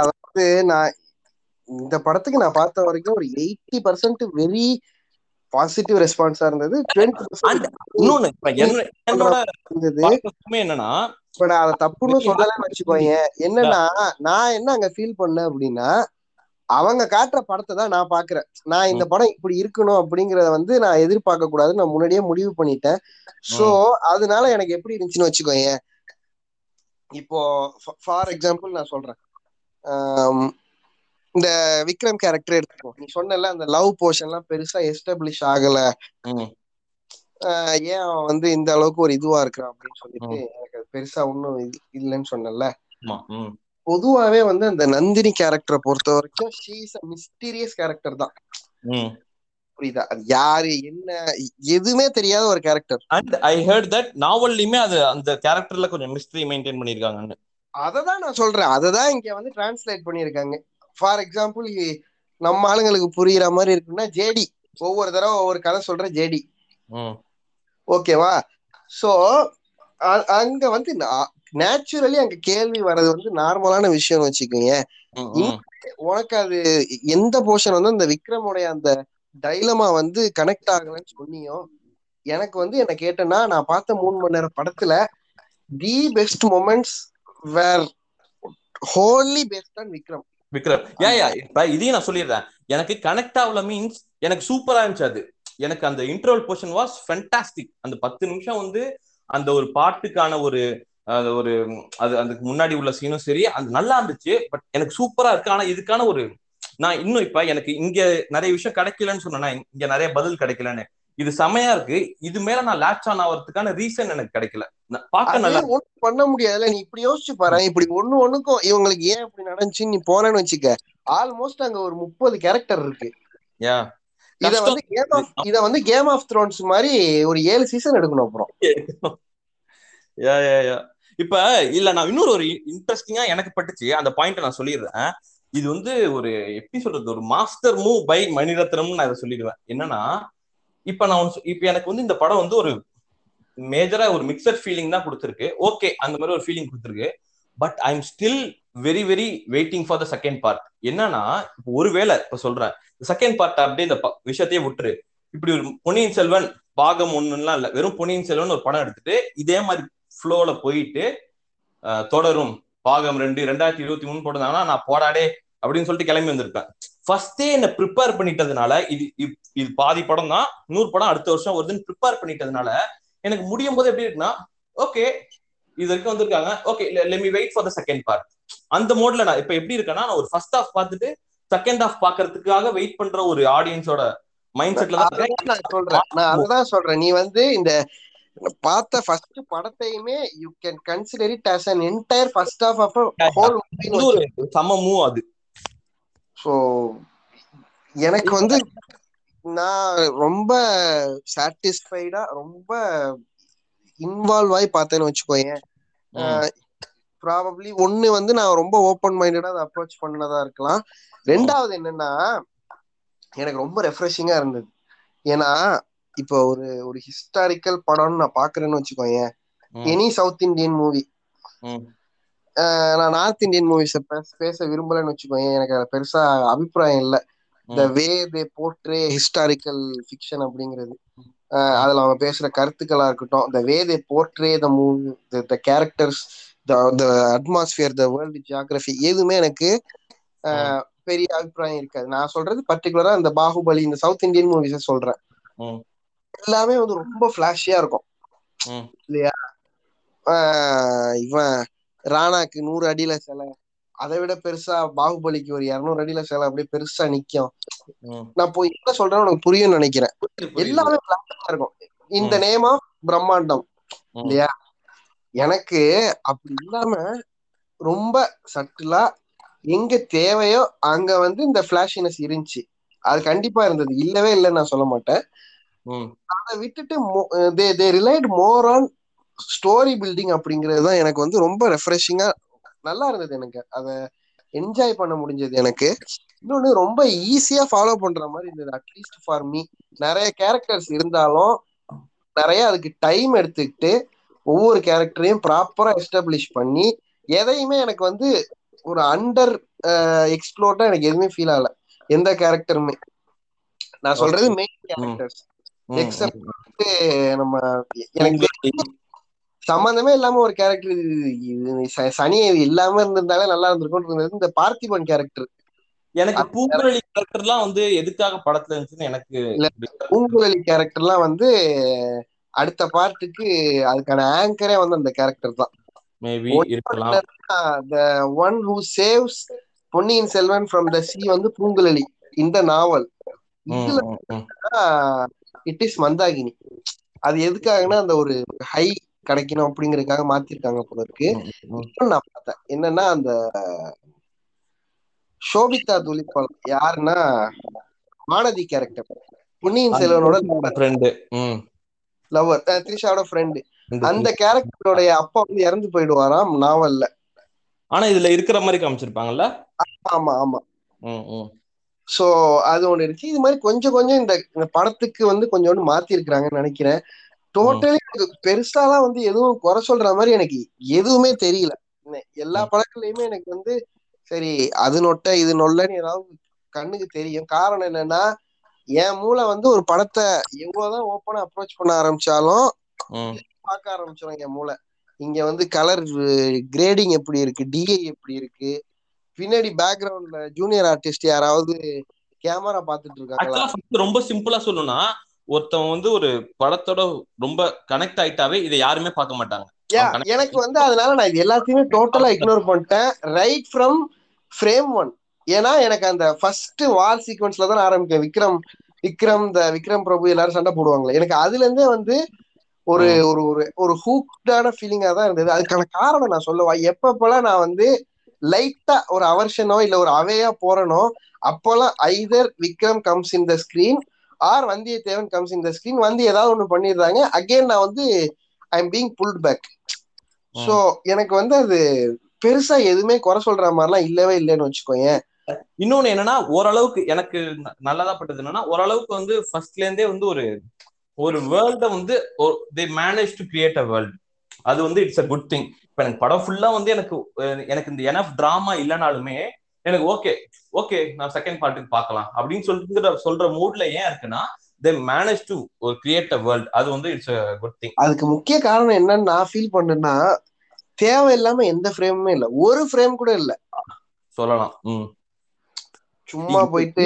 அதாவது நான் இந்த படத்துக்கு நான் பார்த்த வரைக்கும் ஒரு எயிட்டி பர்சன்ட் வெரி பாசிட்டிவ் ரெஸ்பான்ஸா இருந்தது. என்னன்னா இப்ப நான் அதை தப்புன்னு சொல்லலன்னு வச்சுக்கோங்க என்னன்னா நான் என்ன அங்க ஃபீல் பண்ணேன் அப்படின்னா அவங்க காட்டுற படத்தை தான் நான் பாக்குறேன். நான் இந்த படம் இப்படி இருக்கணும் அப்படிங்கறத வந்து நான் எதிர்பார்க்க கூடாதுன்னு நான் முன்னாடியே முடிவு பண்ணிட்டேன். சோ அதனால எனக்கு எப்படி இருந்துச்சுன்னு வச்சுக்கோங்க இப்போ ஃபார் எக்ஸாம்பிள் நான் சொல்றேன். இந்த விக்ரம் கேரக்டர் எடுத்துக்கோ. நீ சொன்னல அந்த லவ் போர்ஷன்லாம் பெருசா எஸ்டாப்ளிஷ் ஆகல. ஏன் அவன் வந்து இந்த அளவுக்கு ஒரு இதுவா இருக்கிறான் அப்படின்னு சொல்லிட்டு எனக்கு அது பெருசா ஒன்றும் இல்லைன்னு சொன்னல பொதுவாவே வந்து அந்த நந்தினி கேரக்டரை பொறுத்த வரைக்கும் ஷீஸ் அ மிஸ்டீரியஸ் கேரக்டர் தான். புரியுதா? அது யாரு என்ன எதுவுமே தெரியாத ஒரு character and I heard that நாவல்லையுமே அது அந்த கேரக்டர்ல கொஞ்சம் மிஸ்ட்ரி மெயின்டைன் பண்ணிருக்காங்கன்னு அததான் நான் சொல்றேன். அததான் இங்க வந்து டிரான்ஸ்லேட் பண்ணிருக்காங்க ஃபார் எக்ஸாம்பிள் நம்ம ஆளுங்களுக்கு புரியுற மாதிரி இருக்குன்னா ஜேடி ஒவ்வொரு தடவை ஒவ்வொரு கதை சொல்ற ஜேடி ம், ஓகேவா சோ அங்க வந்து நேச்சுரலி அங்க கேள்வி வர்றது வந்து நார்மலான விஷயம்னு வச்சுக்கோங்க. உனக்கு அது எந்த போர்ஷன் வந்து அந்த விக்ரமுடைய அந்த டைலமா வந்து கனெக்ட் ஆகலன்னு சொன்னியோ எனக்கு வந்து என்ன கேட்டேன்னா நான் பார்த்த மூணு மணி நேரம் படத்துல the best moments were wholly based on Vikram. Vikram. Yeah yeah இப்ப இதையும் நான் சொல்லிடுறேன். எனக்கு கனெக்ட் ஆகல மீன்ஸ் எனக்கு சூப்பரா இருந்துச்சு அது. எனக்கு அந்த இன்டர்வல் போர்ஷன் வாஸ் ஃபென்டாஸ்டிக் அந்த பத்து நிமிஷம் வந்து அந்த ஒரு பாட்டுக்கான ஒரு அது ஒரு அது அதுக்கு முன்னாடி உள்ள சீனும் சரி அது நல்லா இருந்துச்சு பட் எனக்கு சூப்பரா இருக்கு. ஆனா இதுக்கான ஒரு நான் இன்னும் இப்ப எனக்கு இங்க நிறைய விஷயம் கிடைக்கலன்னு சொன்னா இங்க நிறைய பதில் கிடைக்கலன்னு. இது செமையா இருக்கு. இது மேல நான் லேட்ச் ஆன் ஆகிறதுக்கான ரீசன் எனக்கு கிடைக்கல. பார்க்க நல்லா ஒண்ணும் பண்ண முடியாதுல்ல நீ இப்படி யோசிச்சு பாரு. இப்படி ஒண்ணு ஒண்ணுக்கும் இவங்களுக்கு ஏன் இப்படி நடந்துச்சுன்னு நீ போனேன்னு வச்சுக்க. ஆல்மோஸ்ட் அங்க ஒரு முப்பது கேரக்டர் இருக்கு. யா. இத வந்து கேம் ஆஃப் இத வந்து கேம் ஆஃப் த்ரோன்ஸ் மாதிரி ஒரு ஏழு சீசன் எடுக்கணும் அப்புறம். யா யா யா. இப்ப இல்ல நான் இன்னொரு ஒரு இன்ட்ரெஸ்டிங்கா எனக்கு பட்டுச்சு. அந்த பாயிண்ட் நான் சொல்லிடுறேன். இது வந்து ஒரு எப்படி சொல்றது ஒரு மாஸ்டர் மூவ் பை மணிரத்னம் நான் இதை சொல்லிடுவேன். என்னன்னா இப்ப நான் இப்ப எனக்கு வந்து இந்த படம் வந்து ஒரு மேஜரா ஒரு மிக்சட் ஃபீலிங் தான் கொடுத்துருக்கு. ஓகே அந்த மாதிரி ஒரு ஃபீலிங் கொடுத்துருக்கு. But I am still very very waiting for the second part என்னன்னா இப்போ ஒருவேளை இப்ப சொல்றேன். செகண்ட் பார்ட் அப்படியே இந்த ப- விஷயத்தையே விட்டுரு. இப்படி ஒரு பொன்னியின் செல்வன் பாகம் ஒண்ணுலாம் இல்ல. வெறும் பொன்னியின் செல்வன் ஒரு படம் எடுத்துட்டு இதே மாதிரி ஃப்ளோல போயிட்டு தொடரும். பாகம் ரெண்டு ரெண்டாயிரத்தி இருபத்தி மூணு போட்டிருந்தாங்கன்னா நான் போடாடே அப்படின்னு சொல்லிட்டு கிளம்பி வந்திருப்பேன். ஃபர்ஸ்டே என்ன ப்ரிப்பேர் பண்ணிட்டதுனால இது இது- பாதி படம் தான் நூறு படம் அடுத்த வருஷம் வருதுன்னு ப்ரிப்பேர் பண்ணிட்டதுனால எனக்கு முடியும் போது எப்படி இருக்குன்னா ஓகே இது வரைக்கும் வந்திருக்காங்க. Okay let me wait for the second part அந்த மோட்ல நான் இப்ப எப்படி இருக்கேன்னா நான் ஒரு ஃபர்ஸ்ட் ஹாஃப் பார்த்துட்டு செகண்ட் ஹாஃப் பாக்குறதுக்காக வெயிட் பண்ற ஒரு ஆடியன்ஸோட மைண்ட் செட்ல தான் சொல்றேன். நான் அதுதான் சொல்றேன். நீ வந்து இந்த பார்த்த first படத்தையுமே you can consider it as an entire first half of whole இது ஒரு சம மூவ் அது. ஸோ எனக்கு வந்து நான் ரொம்ப சாட்டிஸ்ஃபைடா ரொம்ப இன்வால்வ் ஆகி பார்த்தேன்னு வச்சுக்கோயேன். ப்ராபப்ளி ஒன்னு வந்து நான் ரொம்ப ஓப்பன் மைண்டடா அதை அப்ரோச் பண்ணதா இருக்கலாம். ரெண்டாவது என்னன்னா எனக்கு ரொம்ப ரெஃப்ரெஷிங்கா இருந்தது. ஏன்னா இப்போ ஒரு ஒரு ஹிஸ்டாரிக்கல் படம்னு நான் பாக்குறேன்னு வச்சுக்கோயேன். ம். Any South Indian movie. நான் நார்த் இந்தியன் மூவிஸ பேச விரும்பலன்னு வச்சுக்கோயேன். எனக்கு அதுல பெருசா அபிப்பிராயம் இல்ல. The way they portray historical fiction அப்படிங்கிறது. அதுல அவங்க பேசுற கருத்துக்களா இருக்கட்டும் the way they portray the movie the characters the atmosphere the world geography எதுவுமே எனக்கு பெரிய அபிப்பிராயம் இருக்காது. நான் சொல்றது பர்டிகுலரா இந்த பாகுபலி இந்த சவுத் இந்தியன் மூவிஸ சொல்றேன். எல்லாமே வந்து ரொம்ப ஃபிளாஷியா இருக்கும். இல்லையா? ஆஹ் இவன் ராணாக்கு நூறு அடியில சிலை. அதை விட பெருசா பாகுபலிக்கு ஒரு இருநூறு அடியில சிலை அப்படியே பெருசா நிக்கும். நான் போய் என்ன சொல்றேன்னு உனக்கு புரியும்னு நினைக்கிறேன். எல்லாமே பிளாஸ்டிக்கா இருக்கும். இந்த நேம் ஆஃப் பிரம்மாண்டம். இல்லையா? எனக்கு அப்படி இல்லாம ரொம்ப சட்டிலா எங்க தேவையோ அங்க வந்து இந்த பிளாஷினஸ் இருந்துச்சு. அது கண்டிப்பா இருந்தது. இல்லவே இல்லைன்னு நான் சொல்ல மாட்டேன். அதை விட்டுட்டு they they relied more on story building அப்படிங்கிறது தான் எனக்கு வந்து ரொம்ப ரெஃப்ரெஷிங்கா நல்லா இருந்தது எனக்கு. அதை என்ஜாய் பண்ண முடிஞ்சது எனக்கு. இன்னொன்னு ரொம்ப ஈஸியா ஃபாலோ பண்ற மாதிரி இருந்தது அட்லீஸ்ட் ஃபார் மீ நிறைய கேரக்டர்ஸ் இருந்தாலும் நிறைய அதுக்கு டைம் எடுத்துக்கிட்டு ஒவ்வொரு கேரக்டரையும் ப்ராப்பரா எஸ்டாப்ளிஷ் பண்ணி எதையுமே எனக்கு வந்து ஒரு அண்டர் எக்ஸ்ப்ளோர்டா எனக்கு எதுவுமே ஃபீல் ஆகல. எந்த கேரக்டருமே நான் சொல்றது மெயின் கேரக்டர்ஸ் நம்ம எனக்கு சம்பந்தமே இல்லாம ஒரு கேரக்டர் சனி இல்லாம இருந்திருந்தாலே நல்லா இருந்திருக்கும் இந்த பார்த்திபன் கேரக்டர் எனக்கு பூங்குழலி கேரக்டர்லாம் வந்து எதுக்காக படத்துல இருந்துச்சுன்னு எனக்கு. பூங்குழலி கேரக்டர்லாம் வந்து அடுத்த பார்ட்டுக்கு அதுக்கான ஆங்கரே வந்து அந்த கேரக்டர் தான். மேபி இருக்கலாம். The one who saves Ponniyin Selvan from the sea வந்து பூங்குழலி இந்த நாவல். இதுல. It is Mandakini. அது எதுக்காகன்னா அந்த ஒரு ஹை கிடைக்கணும் அப்படிங்கறதுக்காக மாத்திருக்காங்க போல இருக்கு. நான் பார்த்தேன். என்னன்னா அந்த சோபிதா துலிபால் யாருன்னா வானதி கேரக்டர் பொன்னியின் செல்வனோட ஃப்ரெண்டு லவர் த்ரிஷாவோட ஃப்ரெண்டு அந்த கேரக்டரோடைய அப்பா வந்து இறந்து போயிடுவாராம் நாவல்ல. ஆனா இதுல இருக்கிற மாதிரி காமிச்சிருப்பாங்கல்ல? ஆமா ஆமா. சோ அது ஒண்ணு இருக்கு. இது மாதிரி கொஞ்சம் கொஞ்சம் இந்த படத்துக்கு வந்து கொஞ்சோண்டு மாத்தி இருக்கிறாங்கன்னு நினைக்கிறேன். டோட்டலி எனக்கு பெருசாலாம் வந்து எதுவும் குறை சொல்ற மாதிரி எனக்கு எதுவுமே தெரியல. எல்லா ம். படத்துலயுமே எனக்கு வந்து சரி அது நொட்ட இது நொல்லன்னு ஏதாவது கண்ணுக்கு தெரியும். காரணம் என்னன்னா என் மூளை வந்து ஒரு படத்தை எவ்வளவுதான் ஓப்பனா அப்ரோச் பண்ண ஆரம்பிச்சாலும் பார்க்க ஆரம்பிச்சிடும் என் மூளை. இங்க வந்து கலர் கிரேடிங் எப்படி இருக்கு டிஐ எப்படி இருக்கு பின்னாடி பேக்ரவுண்ட்ல ஜூனியர் ஆர்டிஸ்ட் யாராவது கேமரா பார்த்துட்டு first ரொம்ப சிம்பிளா சொல்லணும்னா ஒருத்தன் வந்து ஒரு படத்தோட ரொம்ப கனெக்ட் ஆயிட்டாவே இதை யாருமே பார்க்க மாட்டாங்க. எனக்கு வந்து அதனால நான் இது எல்லாத்தையுமே டோட்டலா இக்னோர் பண்ணிட்டேன். ரைட் ஃப்ரம் ஃப்ரேம் ஒன் ஏன்னா எனக்கு அந்த ஃபர்ஸ்ட் வார் சீக்வன்ஸ்ல தான் ஆரம்பிக்கும். விக்ரம் விக்ரம் இந்த விக்ரம் பிரபு எல்லாரும் சண்டை போடுவாங்களே. எனக்கு அதுல இருந்தே வந்து ஒரு. ஒரு ஒரு ஒரு ஹூக்டான ஃபீலிங்கா தான் இருந்தது. அதுக்கான காரணம் நான் சொல்லுவா எப்பப்பெல்லாம் நான் வந்து லைட்டா ஒரு அவர்ஷனோ இல்ல ஒரு அவையா போறனோ அப்போல்லாம் either Vikram comes in the screen or Vandiyathevan comes இந்த ஸ்கிரீன் வந்து ஏதாவது ஒண்ணு பண்ணிடுறாங்க. அகைன் நான் வந்து I am being pulled back so எனக்கு வந்து அது பெருசா எதுவுமே குறை சொல்ற மாதிரிலாம் இல்லவே இல்லைன்னு வச்சுக்கோயேன். இன்னொன்னு என்னன்னா ஓரளவுக்கு எனக்கு நல்லதா பட்டது என்னன்னா ஓரளவுக்கு வந்து ஃபர்ஸ்ட்ல இருந்தே வந்து ஒரு ஒரு வேர்ல்ட வந்து they manage to create a world அது வந்து இட்ஸ் அ குட் திங் இப்ப எனக்கு படம் ஃபுல்லா வந்து எனக்கு எனக்கு இந்த எனஃப் டிராமா இல்லைனாலுமே எனக்கு ஓகே ஓகே நான் செகண்ட் பார்ட்டுக்கு பார்க்கலாம். அப்படின்னு சொல்லிட்டு சொல்ற மூட்ல ஏன் இருக்குன்னா தே மேனேஜ் டு ஒரு கிரியேட் அ வேர்ல்ட் அது வந்து இட்ஸ் அ குட் திங் அதுக்கு முக்கிய காரணம் என்னன்னு நான் ஃபீல் பண்ணேன்னா தேவையில்லாம எந்த ஃப்ரேமுமே இல்ல. ஒரு ஃப்ரேம் கூட இல்ல. சொல்லலாம். சும்மா போயிட்டு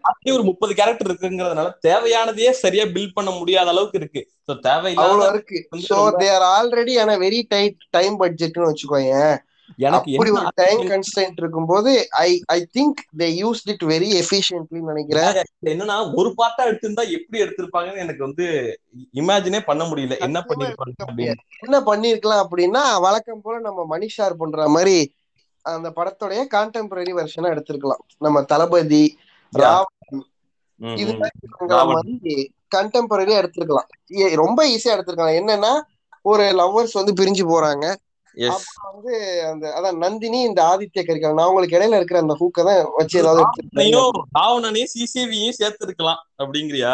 அப்படி ஒரு முப்பது கேரக்டர் இருக்குங்கிறதுனால தேவையானதையே சரியா பில்ட் பண்ண முடியாத அளவுக்கு இருக்கு. ஸோ தேவையில்லாத இருக்கு. சோ ரொம்ப- தேர் ஆல்ரெடி ஆன வெரி டைட் டைம் பட்ஜெட்னு வச்சுக்கோயேன். எனக்கு அப்படி என்ன ஒரு டைம் கன்ஸ்டன்ட் இருக்கும்போது I I think they used it very efficiently நினைக்கிறேன். என்னன்னா ஒரு பார்ட்டா எடுத்திருந்தா எப்படி எடுத்திருப்பாங்கன்னு எனக்கு வந்து இமேஜினே பண்ண முடியல. என்ன பண்ணிருப்பாங்க என்ன பண்ணிருக்கலாம் அப்படின்னா வழக்கம் போல நம்ம மணிஷார் பண்ற மாதிரி அந்த படத்துடைய கான்டெம்பரரி வெர்ஷனா எடுத்திருக்கலாம். நம்ம தளபதி ராவ் ம், இது. மாதிரி கண்டெம்பரரியா எடுத்திருக்கலாம். ரொம்ப ஈஸியா எடுத்திருக்கலாம். என்னன்னா ஒரு லவ்வர்ஸ் வந்து பிரிஞ்சு போறாங்க. வந்து அந்த அதான் நந்தினி இந்த ஆதித்ய கரிகால் நான் உங்களுக்கு இடையில இருக்கிற அந்த ஹூக்கை தான் வச்சு ஏதாவது ராவணனையும் சிசிவியும் சேர்த்திருக்கலாம் அப்படிங்கிறியா?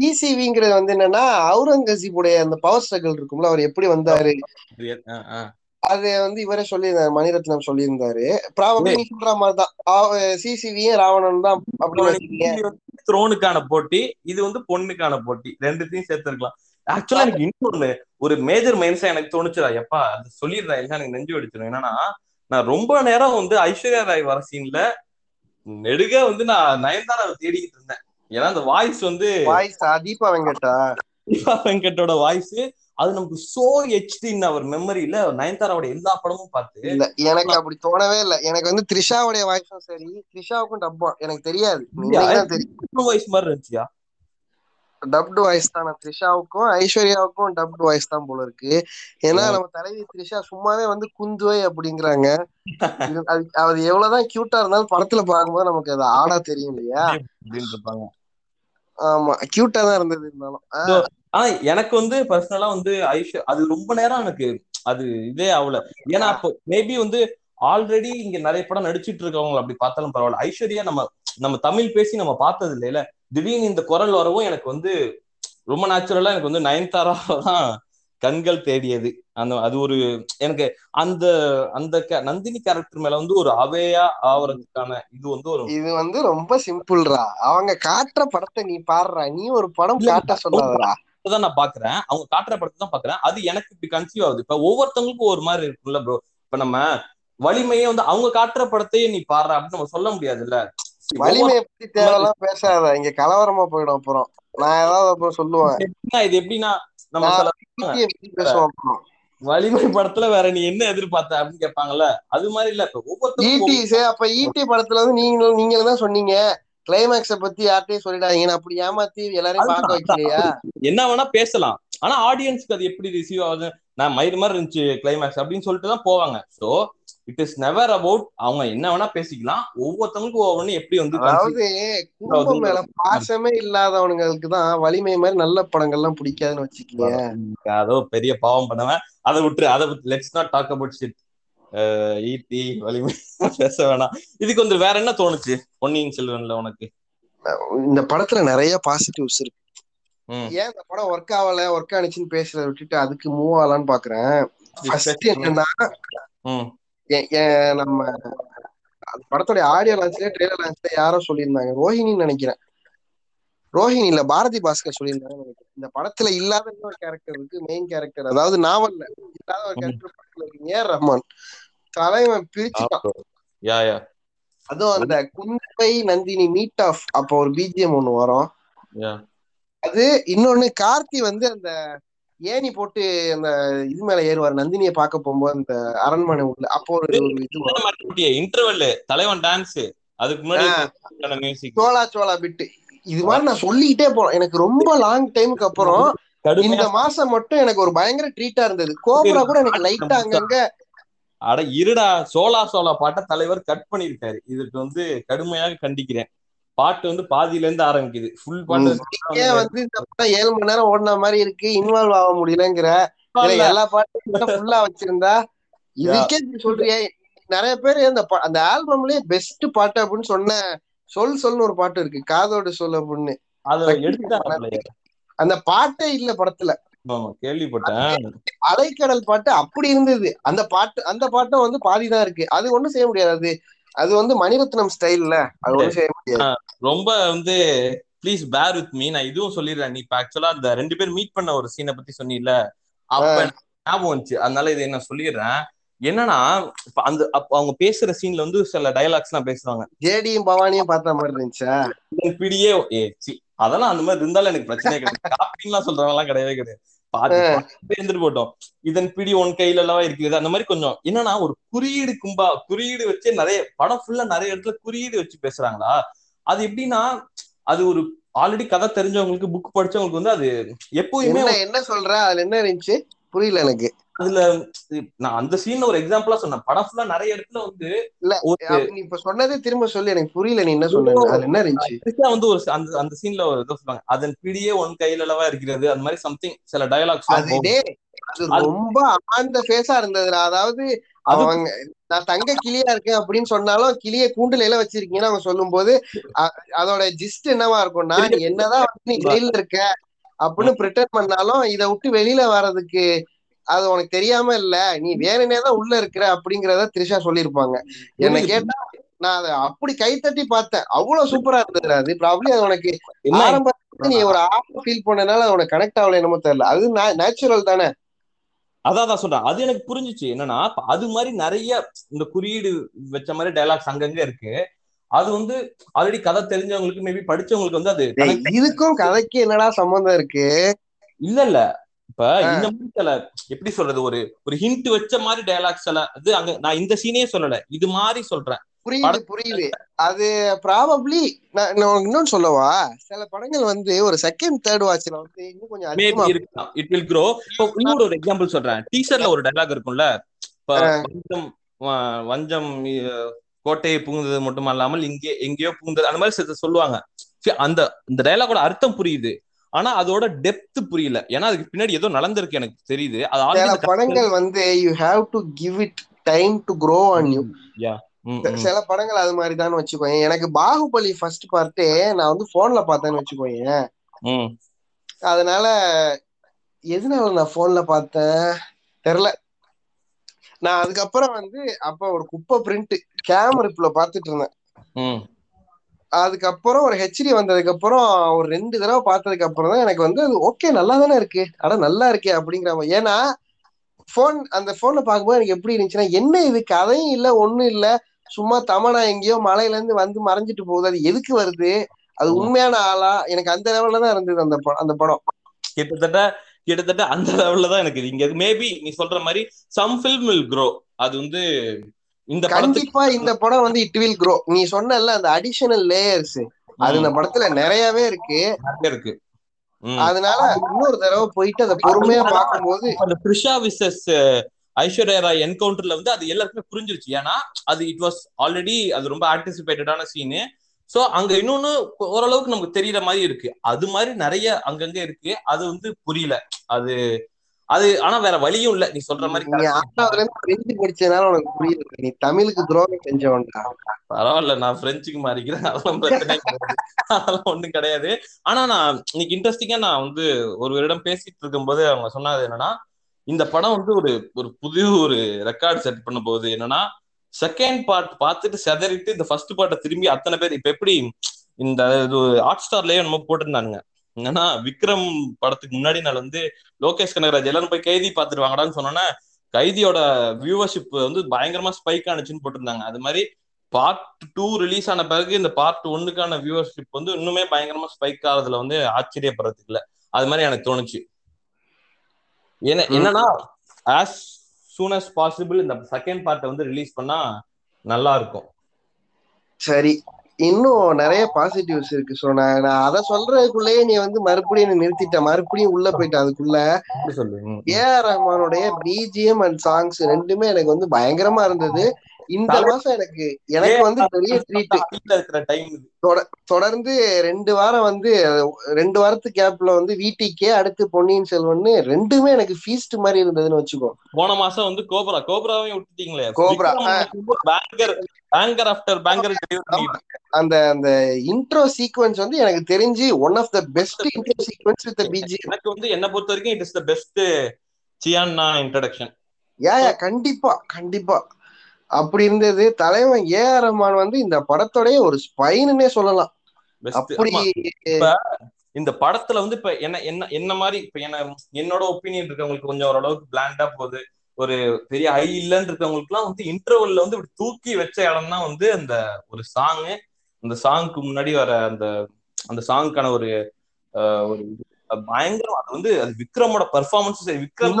பிசிவிங்கிறது வந்து என்னன்னா அவுரங்கசீப்புடைய அந்த பவர் ஸ்ட்ரகிள் இருக்கும்ல அவர் எப்படி வந்தாரு? அது வந்து இவரே சொல்லியிருந்தாரு மணிரத்னம் சொல்லியிருந்தாரு. ப்ராபபிளி நீ சொல்ற மாதிரிதான். சிசிவியும் ராவணன் தான் அப்படின்னு த்ரோனுக்கான போட்டி இது வந்து பொண்ணுக்கான போட்டி. ரெண்டுத்தையும் சேர்த்திருக்கலாம். ஆக்சுவலா எனக்கு இன்னொன்னு ஒரு மேஜர் மைன்ஸா எனக்கு தோணுச்சுடா. எப்பா அது சொல்லிடுறா இல்ல எனக்கு நெஞ்சு வெடிச்சிடும். என்னன்னா நான் ரொம்ப நேரம் வந்து ஐஸ்வர்யா ராய் வர சீன்ல நெடுக வந்து நான் நயன்தாராவை தேடிக்கிட்டு இருந்தேன். ஏன்னா அந்த வாய்ஸ் வந்து வாய்ஸ் தீபா வெங்கட்டா? தீபா வெங்கட்டோட வாய்ஸ் அது நமக்கு சோ ஹெச்டின்னு அவர் மெமரியில நயன்தாராவோட எல்லா படமும் பார்த்து இல்ல எனக்கு அப்படி தோணவே இல்ல. எனக்கு வந்து த்ரிஷாவுடைய வாய்ஸும் சரி த்ரிஷாவுக்கும் டப்பா எனக்கு தெரியாது. வாய்ஸ் மாதிரி இருந்துச்சியா? டப்டு வாய்ஸ் தான். த்ரிஷாவுக்கும் ஐஸ்வர்யாவுக்கும் டப்டு வாய்ஸ் தான் போல இருக்கு. ஏன்னா நம்ம தலைவி த்ரிஷா சும்மாவே வந்து குந்துவை அப்படிங்கிறாங்க. அது எவ்வளவுதான் கியூட்டா இருந்தாலும் படத்துல பார்க்கும்போது நமக்கு அது ஆடா தெரியும் இல்லையா? அப்படின்னு இருப்பாங்க. ஆமா கியூட்டா தான் இருந்தது இருந்தாலும். ஆனா எனக்கு வந்து பர்சனலா வந்து ஐஷா அது ரொம்ப நேரம் எனக்கு அது இதே ஆகல. ஏன்னா அப்போ மேபி வந்து ஆல்ரெடி இங்க நிறைய படம் நடிச்சிட்டு இருக்கவங்க அப்படி பார்த்தாலும் பரவாயில்ல. ஐஸ்வர்யா நம்ம நம்ம தமிழ் பேசி நம்ம பார்த்தது இல்லையில. திடீர்னு இந்த குரல் வரவும் எனக்கு வந்து ரொம்ப நேச்சுரலா எனக்கு வந்து நயன்தாரா தான் கண்கள் தேடியது. அந்த அது ஒரு எனக்கு அந்த அந்த நந்தினி கேரக்டர் மேல வந்து ஒரு அவையா ஆவறதுக்கான இது வந்து ஒரு இது வந்து ரொம்ப சிம்பிள்ரா அவங்க காட்டுற படத்தை நீ பாடுறா. நீ ஒரு படம் காட்ட சொல்லாதடா. தான் நான் பாக்குறேன். அவங்க காட்டுற படத்தை தான் பாக்குறேன். அது எனக்கு இப்படி கன்சியூவ் ஆகுது. இப்ப ஒவ்வொருத்தவங்களுக்கும் ஒரு மாதிரி இருக்குல்ல ப்ரோ இப்ப நம்ம வலிமையே வந்து அவங்க காட்டுற படத்தையே நீ பாடுற அப்படின்னு நம்ம சொல்ல முடியாதுல்ல. வலிமையை பத்தி தேவையெல்லாம் பேசாத. இங்க கலவரமா போயிடும் அப்புறம். நான் ஏதாவது அப்புறம் சொல்லுவேன். இது எப்படின்னா நம்ம வலிமை படத்துல வேற நீ என்ன எதிர்பார்த்த அப்படின்னு கேட்பாங்கல்ல? அது மாதிரி இல்ல இப்ப ஒவ்வொருத்தருக்கும் ஈடி அப்ப ஈடி படத்துல வந்து நீங்க நீங்க தான் சொன்னீங்க. கிளைமேக்ஸ பத்தி யார்ட்டையும் சொல்லிடாதீங்கன்னு அப்படி ஏமாத்தி எல்லாரையும் பார்க்க வைக்கலையா? என்ன வேணா பேசலாம். ஆனா ஆடியன்ஸ்க்கு அது எப்படி ரிசீவ் ஆகுது? நான் மயிறு மாதிரி இருந்துச்சு கிளைமேக்ஸ் அப்படின்னு சொல்லிட்டு தான் போவாங்க. So it is never about அவங்க என்ன வேணா பேசிக்கலாம். ஒவ்வொருத்தவங்களுக்கும் ஒவ்வொன்னு எப்படி வந்து அதாவது குடும்பம் மேல பாசமே இல்லாதவனுங்களுக்கு தான் வலிமை மாதிரி நல்ல படங்கள்லாம் பிடிக்காதுன்னு வச்சுக்கீங்க. அதோ பெரிய பாவம் பண்ணுவேன். அதை விட்டுரு அதை let's not talk about shit Eetti Valimai பேச வேணாம். இதுக்கு வந்து வேற என்ன தோணுச்சு? பொன்னியின் செல்வன்ல உனக்கு? இந்த படத்துல நிறைய பாசிட்டிவ்ஸ் இருக்கு. ஏன் இந்த படம் ஒர்க் ஆகல ஒர்க் ஆனிச்சுன்னு பேசுறத விட்டுட்டு அதுக்கு மூவ் ஆகலான்னு பாக்குறேன். என்னன்னா நம்ம அந்த படத்தோட ஆடியோ லான்ச்ல ட்ரெய்லர் லான்ச்ல யாரோ சொல்லியிருந்தாங்க. ரோஹிணின்னு நினைக்கிறேன். ரோஹிணி இல்ல பாரதி பாஸ்கர் சொல்லியிருந்தாங்க நினைக்கிறேன். இந்த படத்துல இல்லாத இன்னொரு கேரக்டர் இருக்கு மெயின் கேரக்டர் அதாவது நாவல்ல இல்லாத ஒரு கேரக்டர் படத்துல இருக்கு. ஏ ரஹ்மான்? தலைவன் பிரிச்சுட்டான். அதுவும் அந்த குந்தவை நந்தினி மீட் ஆஃப் அப்போ ஒரு பிஜிஎம் ஒண்ணு வரும். அது இன்னொன்னு கார்த்தி வந்து அந்த ஏணி போட்டு அந்த இது மேல ஏறுவார். நந்தினியை பார்க்க போகும்போது அந்த அரண்மனை உள்ள அப்போ ஒரு. இன்டர்வெல் தலைவன் டான்ஸ் அதுக்கு முன்னாடி சோளா சோளா பிட்டு இது மாதிரி நான் சொல்லிக்கிட்டே போறேன் எனக்கு ரொம்ப லாங் டைமுக்கு அப்புறம் இந்த மாசம் மட்டும் எனக்கு ஒரு பயங்கர ட்ரீட்டா இருந்தது. கோபுரா கூட எனக்கு லைட்டா அங்கங்க. அட இருடா. சோலா சோலா பாட்ட தலைவர் கட் பண்ணிருக்காரு. இதுக்கு வந்து கடுமையாக கண்டிக்கிறேன். பாட்டு வந்து பாதியில இருந்து ஆரம்பிக்குது. ஃபுல் பாட்டு வந்து இந்த படம் ஏழு மணி நேரம் ஓடின மாதிரி இருக்கு. இன்வால்வ் ஆக முடியலங்கிற. எல்லா பாட்டும் ஃபுல்லா வச்சிருந்தா இதுக்கே சொல்றியே நிறைய பேர் அந்த அந்த ஆல்பம்லயே பெஸ்ட் பாட்டு அப்படின்னு சொன்ன சொல் சொல்னு ஒரு பாட்டு இருக்கு. காதோடு சொல் அப்படின்னு. அத எடுத்தாங்க அந்த பாட்டே இல்ல படத்துல. கேள்விப்பட்டேன். அலைக்கடல் பாட்டு அப்படி இருந்தது. அந்த பாட்டு அந்த பாட்டும் வந்து பாதிதான் இருக்கு. அது ஒண்ணும் செய்ய முடியாது. அது வந்து மணிரத்னம் ஸ்டைல்ல அது ஒண்ணும் செய்ய முடியாது. ரொம்ப வந்து ப்ளீஸ் பேர் வித் மீ நான் இதுவும் சொல்லிடுறேன். நீ இப்ப ஆக்சுவலா அந்த ரெண்டு பேர் மீட் பண்ண ஒரு சீனை பத்தி சொன்னீல அப்ப ஞாபகம் வந்துச்சு. அதனால இதை நான் சொல்லிடுறேன். என்னன்னா இப்ப அந்த அப்ப அவங்க பேசுற சீன்ல வந்து சில டயலாக்ஸ் எல்லாம் பேசுவாங்க. ஜேடியும் பவானியும் பார்த்த மாதிரி இருந்துச்சா? பிடியே ஏ அதெல்லாம் அந்த மாதிரி இருந்தாலும் எனக்கு பிரச்சனையே கிடையாது. காப்பின்லாம் சொல்றவங்க எல்லாம் கிடையவே கிடையாது. இருந்துட்டு போட்டோம். இதன் பிடி உன் கையில எல்லாம் இருக்குது அந்த மாதிரி கொஞ்சம் என்னன்னா ஒரு குறியீடு கும்பா குறியீடு வச்சு நிறைய படம் ஃபுல்லா நிறைய இடத்துல குறியீடு வச்சு பேசுறாங்களா? அது எப்படின்னா அது ஒரு ஆல்ரெடி கதை தெரிஞ்சவங்களுக்கு புக் படிச்சவங்களுக்கு வந்து அது எப்பவுமே என்ன என்ன சொல்ற? அதுல என்ன இருந்துச்சு? புரியல எனக்கு. அதுல நான் அந்த சீன் ஒரு எக்ஸாம்பிளா சொன்னேன். படம் ஃபுல்லா நிறைய இடத்துல வந்து இல்ல நீ இப்ப சொன்னதே திரும்ப சொல்லி. எனக்கு புரியல நீ என்ன சொன்ன அதுல என்ன இருந்துச்சு? வந்து ஒரு அந்த அந்த சீன்ல ஒரு இதை சொல்லுவாங்க. அதன் பிடியே உன் கையில அளவா இருக்கிறது. அந்த மாதிரி சம்திங் சில டயலாக்ஸ் அது டேய், அது ரொம்ப ஆழ்ந்த ஃபேஸா இருந்ததுடா. அதாவது அது- அவங்க நான் தங்க கிளியா இருக்கேன் அப்படின்னு சொன்னாலும் கிளிய கூண்டுல எல்லாம் வச்சிருக்கீங்கன்னு அவங்க சொல்லும் போது அதோட ஜிஸ்ட் என்னவா இருக்கும்னா நீ என்னதான் நீ ஜெயில இருக்க அப்படின்னு பிரிட்டன் பண்ணாலும் இதை விட்டு வெளியில வர்றதுக்கு அது உனக்கு தெரியாம இல்ல. நீ வேணுனே தான் உள்ள இருக்கிற அப்படிங்கறத த்ரிஷா சொல்லியிருப்பாங்க. என்ன கேட்டா நான் அதை அப்படி கைத்தட்டி பார்த்தேன். அவ்வளவு சூப்பரா இருந்தது அது ப்ராப்ளி அது உனக்கு ஆரம்பத்துல நீ ஒரு ஆர்வம் ஃபீல் பண்ணனால அது உனக்கு கனெக்ட் ஆகல என்னமோ தெரியல. அது நேச்சுரல் தானே. அதான் சொல்றேன். அது எனக்கு புரிஞ்சுச்சு. என்னன்னா அது மாதிரி நிறைய இந்த குறியீடு வச்ச மாதிரி டயலாக்ஸ் அங்கங்க இருக்கு. அது வந்து ஆல்ரெடி கதை தெரிஞ்சவங்களுக்கு மேபி படிச்சவங்களுக்கு வந்து அது இதுக்கும் கதைக்கு என்னடா சம்பந்தம் இருக்கு? இல்ல இல்ல. இப்ப இந்த மாதிரி சில எப்படி சொல்றது ஒரு ஒரு ஹிண்ட் வச்ச மாதிரி டயலாக்ஸ் எல்லாம் அது அங்க நான் இந்த சீனே சொல்லல இது மாதிரி சொல்றேன். புரியுது புரியுது. அது ப்ராபப்ளி நான் இன்னொன்னு சொல்லவா? சில படங்கள் வந்து ஒரு செகண்ட் தேர்ட் வாட்ச்ல வந்து இன்னும் கொஞ்சம் அதிகமா இருக்கலாம். இட் வில் க்ரோ இப்போ இன்னொரு ஒரு எக்ஸாம்பிள் சொல்றேன். டீசர்ல ஒரு டயலாக் இருக்கும்ல? வஞ்சம் வஞ்சம் கோட்டையை புகுந்தது மட்டும் அல்லாமல் இங்கே எங்கேயோ புகுந்தது அந்த மாதிரி சில சொல்லுவாங்க. அந்த இந்த டயலாகோட அர்த்தம் புரியுது. ஆனா அதோட டெப்த் புரியல. ஏன்னா அதுக்கு பின்னாடி ஏதோ நடந்திருக்கு எனக்கு தெரியுது. அது படங்கள் வந்து you have to give it time to grow on you. சில படங்கள் அது மாதிரி தான் வச்சுக்கோங்க எனக்கு பாகுபலி ஃபர்ஸ்ட் பார்ட்டே நான் வந்து போன்ல பார்த்தேன்னு வச்சுக்கோங்க ம். அதனால எதனால நான் போன்ல பார்த்தேன்? தெரியல நான் அதுக்கப்புறம் வந்து அப்ப ஒரு குப்பை பிரிண்ட் கேமரா பார்த்துட்டு இருந்தேன். ம். அதுக்கப்புறம் ஒரு ஹெச்டி வந்ததுக்கு அப்புறம் ஒரு ரெண்டு தடவை பார்த்ததுக்கு அப்புறம் தான் எனக்கு வந்து ஓகே நல்லா தானே இருக்கு. அட நல்லா இருக்கே அப்படிங்கிற ஏன்னா போன் அந்த போன்ல பார்க்கும்போது எனக்கு எப்படி இருந்துச்சுன்னா என்ன இது? கதையும் இல்ல ஒண்ணும் இல்ல. சும்மா தமனா எங்கேயோ மலையில இருந்து வந்து மறைஞ்சிட்டு போகுது. அது எதுக்கு வருது? அது உண்மையான ஆளா? எனக்கு அந்த லெவல்ல தான் இருந்தது அந்த படம் அந்த படம். கிட்டத்தட்ட கிட்டத்தட்ட அந்த லெவல்ல தான் எனக்கு இங்க மேபி நீ சொல்ற மாதிரி சம் ஃபில்ம் வில் க்ரோ அது வந்து இந்த கண்டிப்பா இந்த படம் வந்து இட் வில் க்ரோ நீ சொன்னல அந்த அடிஷனல் லேயர்ஸ் அது இந்த படத்துல நிறையவே இருக்கு. நிறைய இருக்கு. அதனால இன்னொரு தடவை போயிட்டு அதை பொறுமையா பார்க்கும்போது அந்த த்ரிஷா விசஸ் ஐஸ்வர்யா ராய் என்கவுண்டர்ல வந்து அது எல்லாருக்குமே புரிஞ்சிருச்சு. ஏன்னா அது இட் வாஸ் ஆல்ரெடி அது ரொம்ப ஆன்டிசிபேட்டடான சீனு சோ அங்க இன்னொன்னு ஓரளவுக்கு நமக்கு தெரியற மாதிரி இருக்கு. அது மாதிரி நிறைய அங்கங்க இருக்கு. அது வந்து புரியல. அது அது ஆனா வேற வழியும் இல்ல. நீ சொல்ற மாதிரி பிரெஞ்சு படிச்சதுனால உனக்கு புரியல. நீ தமிழுக்கு துரோகம் செஞ்சவன்டா. பரவாயில்ல நான் பிரெஞ்சுக்கு மாறிக்கிறேன். அதெல்லாம் பிரச்சனை. அதெல்லாம் ஒண்ணும் கிடையாது. ஆனா நான் இன்னைக்கு இன்ட்ரெஸ்டிங்கா நான் வந்து ஒரு வருடம் பேசிட்டு இருக்கும்போது அவங்க சொன்னது என்னன்னா இந்த படம் வந்து ஒரு ஒரு புது ஒரு ரெக்கார்ட் செட் பண்ண போகுது. என்னன்னா செகண்ட் பார்ட் பார்த்துட்டு செதறிட்டு இந்த ஃபர்ஸ்ட் பார்ட்டை திரும்பி அத்தனை பேர் இப்ப எப்படி இந்த ஹாட் ஸ்டார்லயே நம்ம போட்டிருந்தானுங்க. என்னன்னா விக்ரம் படத்துக்கு முன்னாடி நாள் வந்து லோகேஷ் கனகராஜ் எல்லாரும் போய் கைதி பார்த்துட்டு வாங்கடான்னு சொன்னோன்னா கைதியோட வியூவர்ஷிப் வந்து பயங்கரமா ஸ்பைக் ஆனிச்சுன்னு போட்டிருந்தாங்க. அது மாதிரி பார்ட் டூ ரிலீஸ் ஆன பிறகு இந்த பார்ட் ஒன்னுக்கான வியூவர்ஷிப் வந்து இன்னுமே பயங்கரமா ஸ்பைக் ஆகுறதுல வந்து ஆச்சரியப்படுறதுக்கு இல்ல. அது மாதிரி எனக்கு தோணுச்சு. என்ன என்னன்னா ஆஸ் சூன் as பாசிபிள் இந்த செகண்ட் பார்ட்டை வந்து ரிலீஸ் பண்ணா நல்லா இருக்கும். சரி. இன்னும் நிறைய பாசிட்டிவ்ஸ் இருக்கு சோ நான் நான் அதை சொல்றதுக்குள்ளேயே நீ வந்து மறுபடியும் நிறுத்திட்ட. மறுபடியும் உள்ள போயிட்ட அதுக்குள்ள. ஏ ஆர் ரஹ்மானுடைய பிஜிஎம் அண்ட் சாங்ஸ் ரெண்டுமே எனக்கு வந்து பயங்கரமா இருந்தது. இந்த மாசம் எனக்கு எனக்கு வந்து பெரிய ட்ரீட் இருக்கிற டைம் தொடர்ந்து ரெண்டு வாரம் வந்து ரெண்டு வாரத்து கேப்ல வந்து வீட்டிக்கே அடுத்து பொன்னியின் செல்வன்னு ரெண்டுமே எனக்கு ஃபீஸ்ட் மாதிரி இருந்ததுன்னு வச்சுக்கோ. போன மாசம் வந்து கோப்ரா கோப்ராவையும் விட்டுட்டீங்களே Cobra, banger banger after banger அந்த அந்த இன்ட்ரோ சீக்வன்ஸ் வந்து எனக்கு தெரிஞ்சு one of the best intro sequence with BG எனக்கு வந்து என்ன பொறுத்த வரைக்கும் இட் இஸ் த பெஸ்ட் சியான்னா இன்ட்ரடக்ஷன் யா யா கண்டிப்பா கண்டிப்பா. அப்படி இருந்தது. தலைவன் ஏ ஆர் ரஹ்மான் வந்து இந்த படத்தோடைய ஒரு ஸ்பைனுன்னே சொல்லலாம். அப்படி இந்த படத்துல வந்து இப்ப என்ன என்ன என்ன மாதிரி இப்ப என்ன என்னோட ஒப்பீனியன் இருக்கவங்களுக்கு கொஞ்சம் ஓரளவுக்கு பிளாண்டா போகுது. ஒரு பெரிய ஹை இல்லன்னு இருக்கவங்களுக்கு எல்லாம் வந்து இன்டர்வல்ல வந்து இப்படி தூக்கி வச்ச இடம் தான் வந்து அந்த ஒரு சாங்கு அந்த சாங்க்கு முன்னாடி வர அந்த அந்த சாங்க்கான ஒரு ஒரு பயங்கரம். அது வந்து அது விக்ரமோட பர்ஃபார்மன்ஸ் சரி விக்ரம்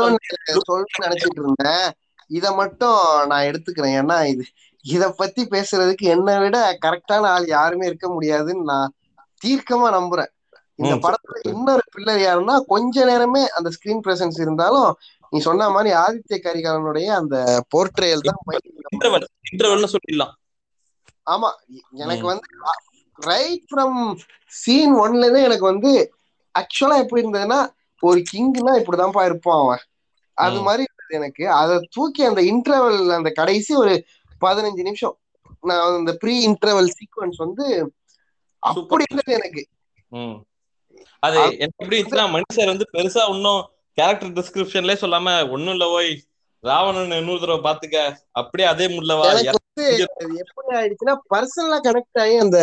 நினைச்சிட்டு இருந்தேன். இத மட்டும் நான் எடுத்துக்கிறேன். ஏன்னா இது இத பத்தி பேசுறதுக்கு என்னை விட கரெக்டான ஆள் யாருமே இருக்க முடியாதுன்னு நான் தீர்க்கமா நம்புறேன். இந்த படத்துல இன்னொரு பில்லர் யாருன்னா கொஞ்ச நேரமே அந்த ஸ்கிரீன் பிரசன்ஸ் இருந்தாலும் நீ சொன்ன மாதிரி ஆதித்ய கரிகாலனுடைய அந்த போர்ட்ரேயல் தான் சொல்லிடலாம். ஆமா எனக்கு. வந்து ரைட் ஃப்ரம் சீன் ஒன்ல இருந்தே எனக்கு வந்து ஆக்சுவலா எப்படி இருந்ததுன்னா ஒரு கிங்னா இப்படிதான்ப்பா இருப்பான் அவன். அது. மாதிரி இருந்தது எனக்கு. அதை தூக்கி அந்த இன்டர்வல் அந்த கடைசி ஒரு பதினஞ்சு நிமிஷம் நான் அந்த ப்ரீ இன்டர்வல் சீக்வன்ஸ் வந்து அப்படி இருந்தது எனக்கு. அது எப்படி சார் வந்து பெருசா இன்னும் கேரக்டர் டிஸ்கிரிப்ஷன்லயே சொல்லாம ஒண்ணும் இல்ல ஓய் ராவணன் இன்னொரு தடவை பாத்துக்க. அப்படியே அதே முள்ளவா எப்படி ஆயிடுச்சுன்னா பர்சனலா கனெக்ட் ஆகி அந்த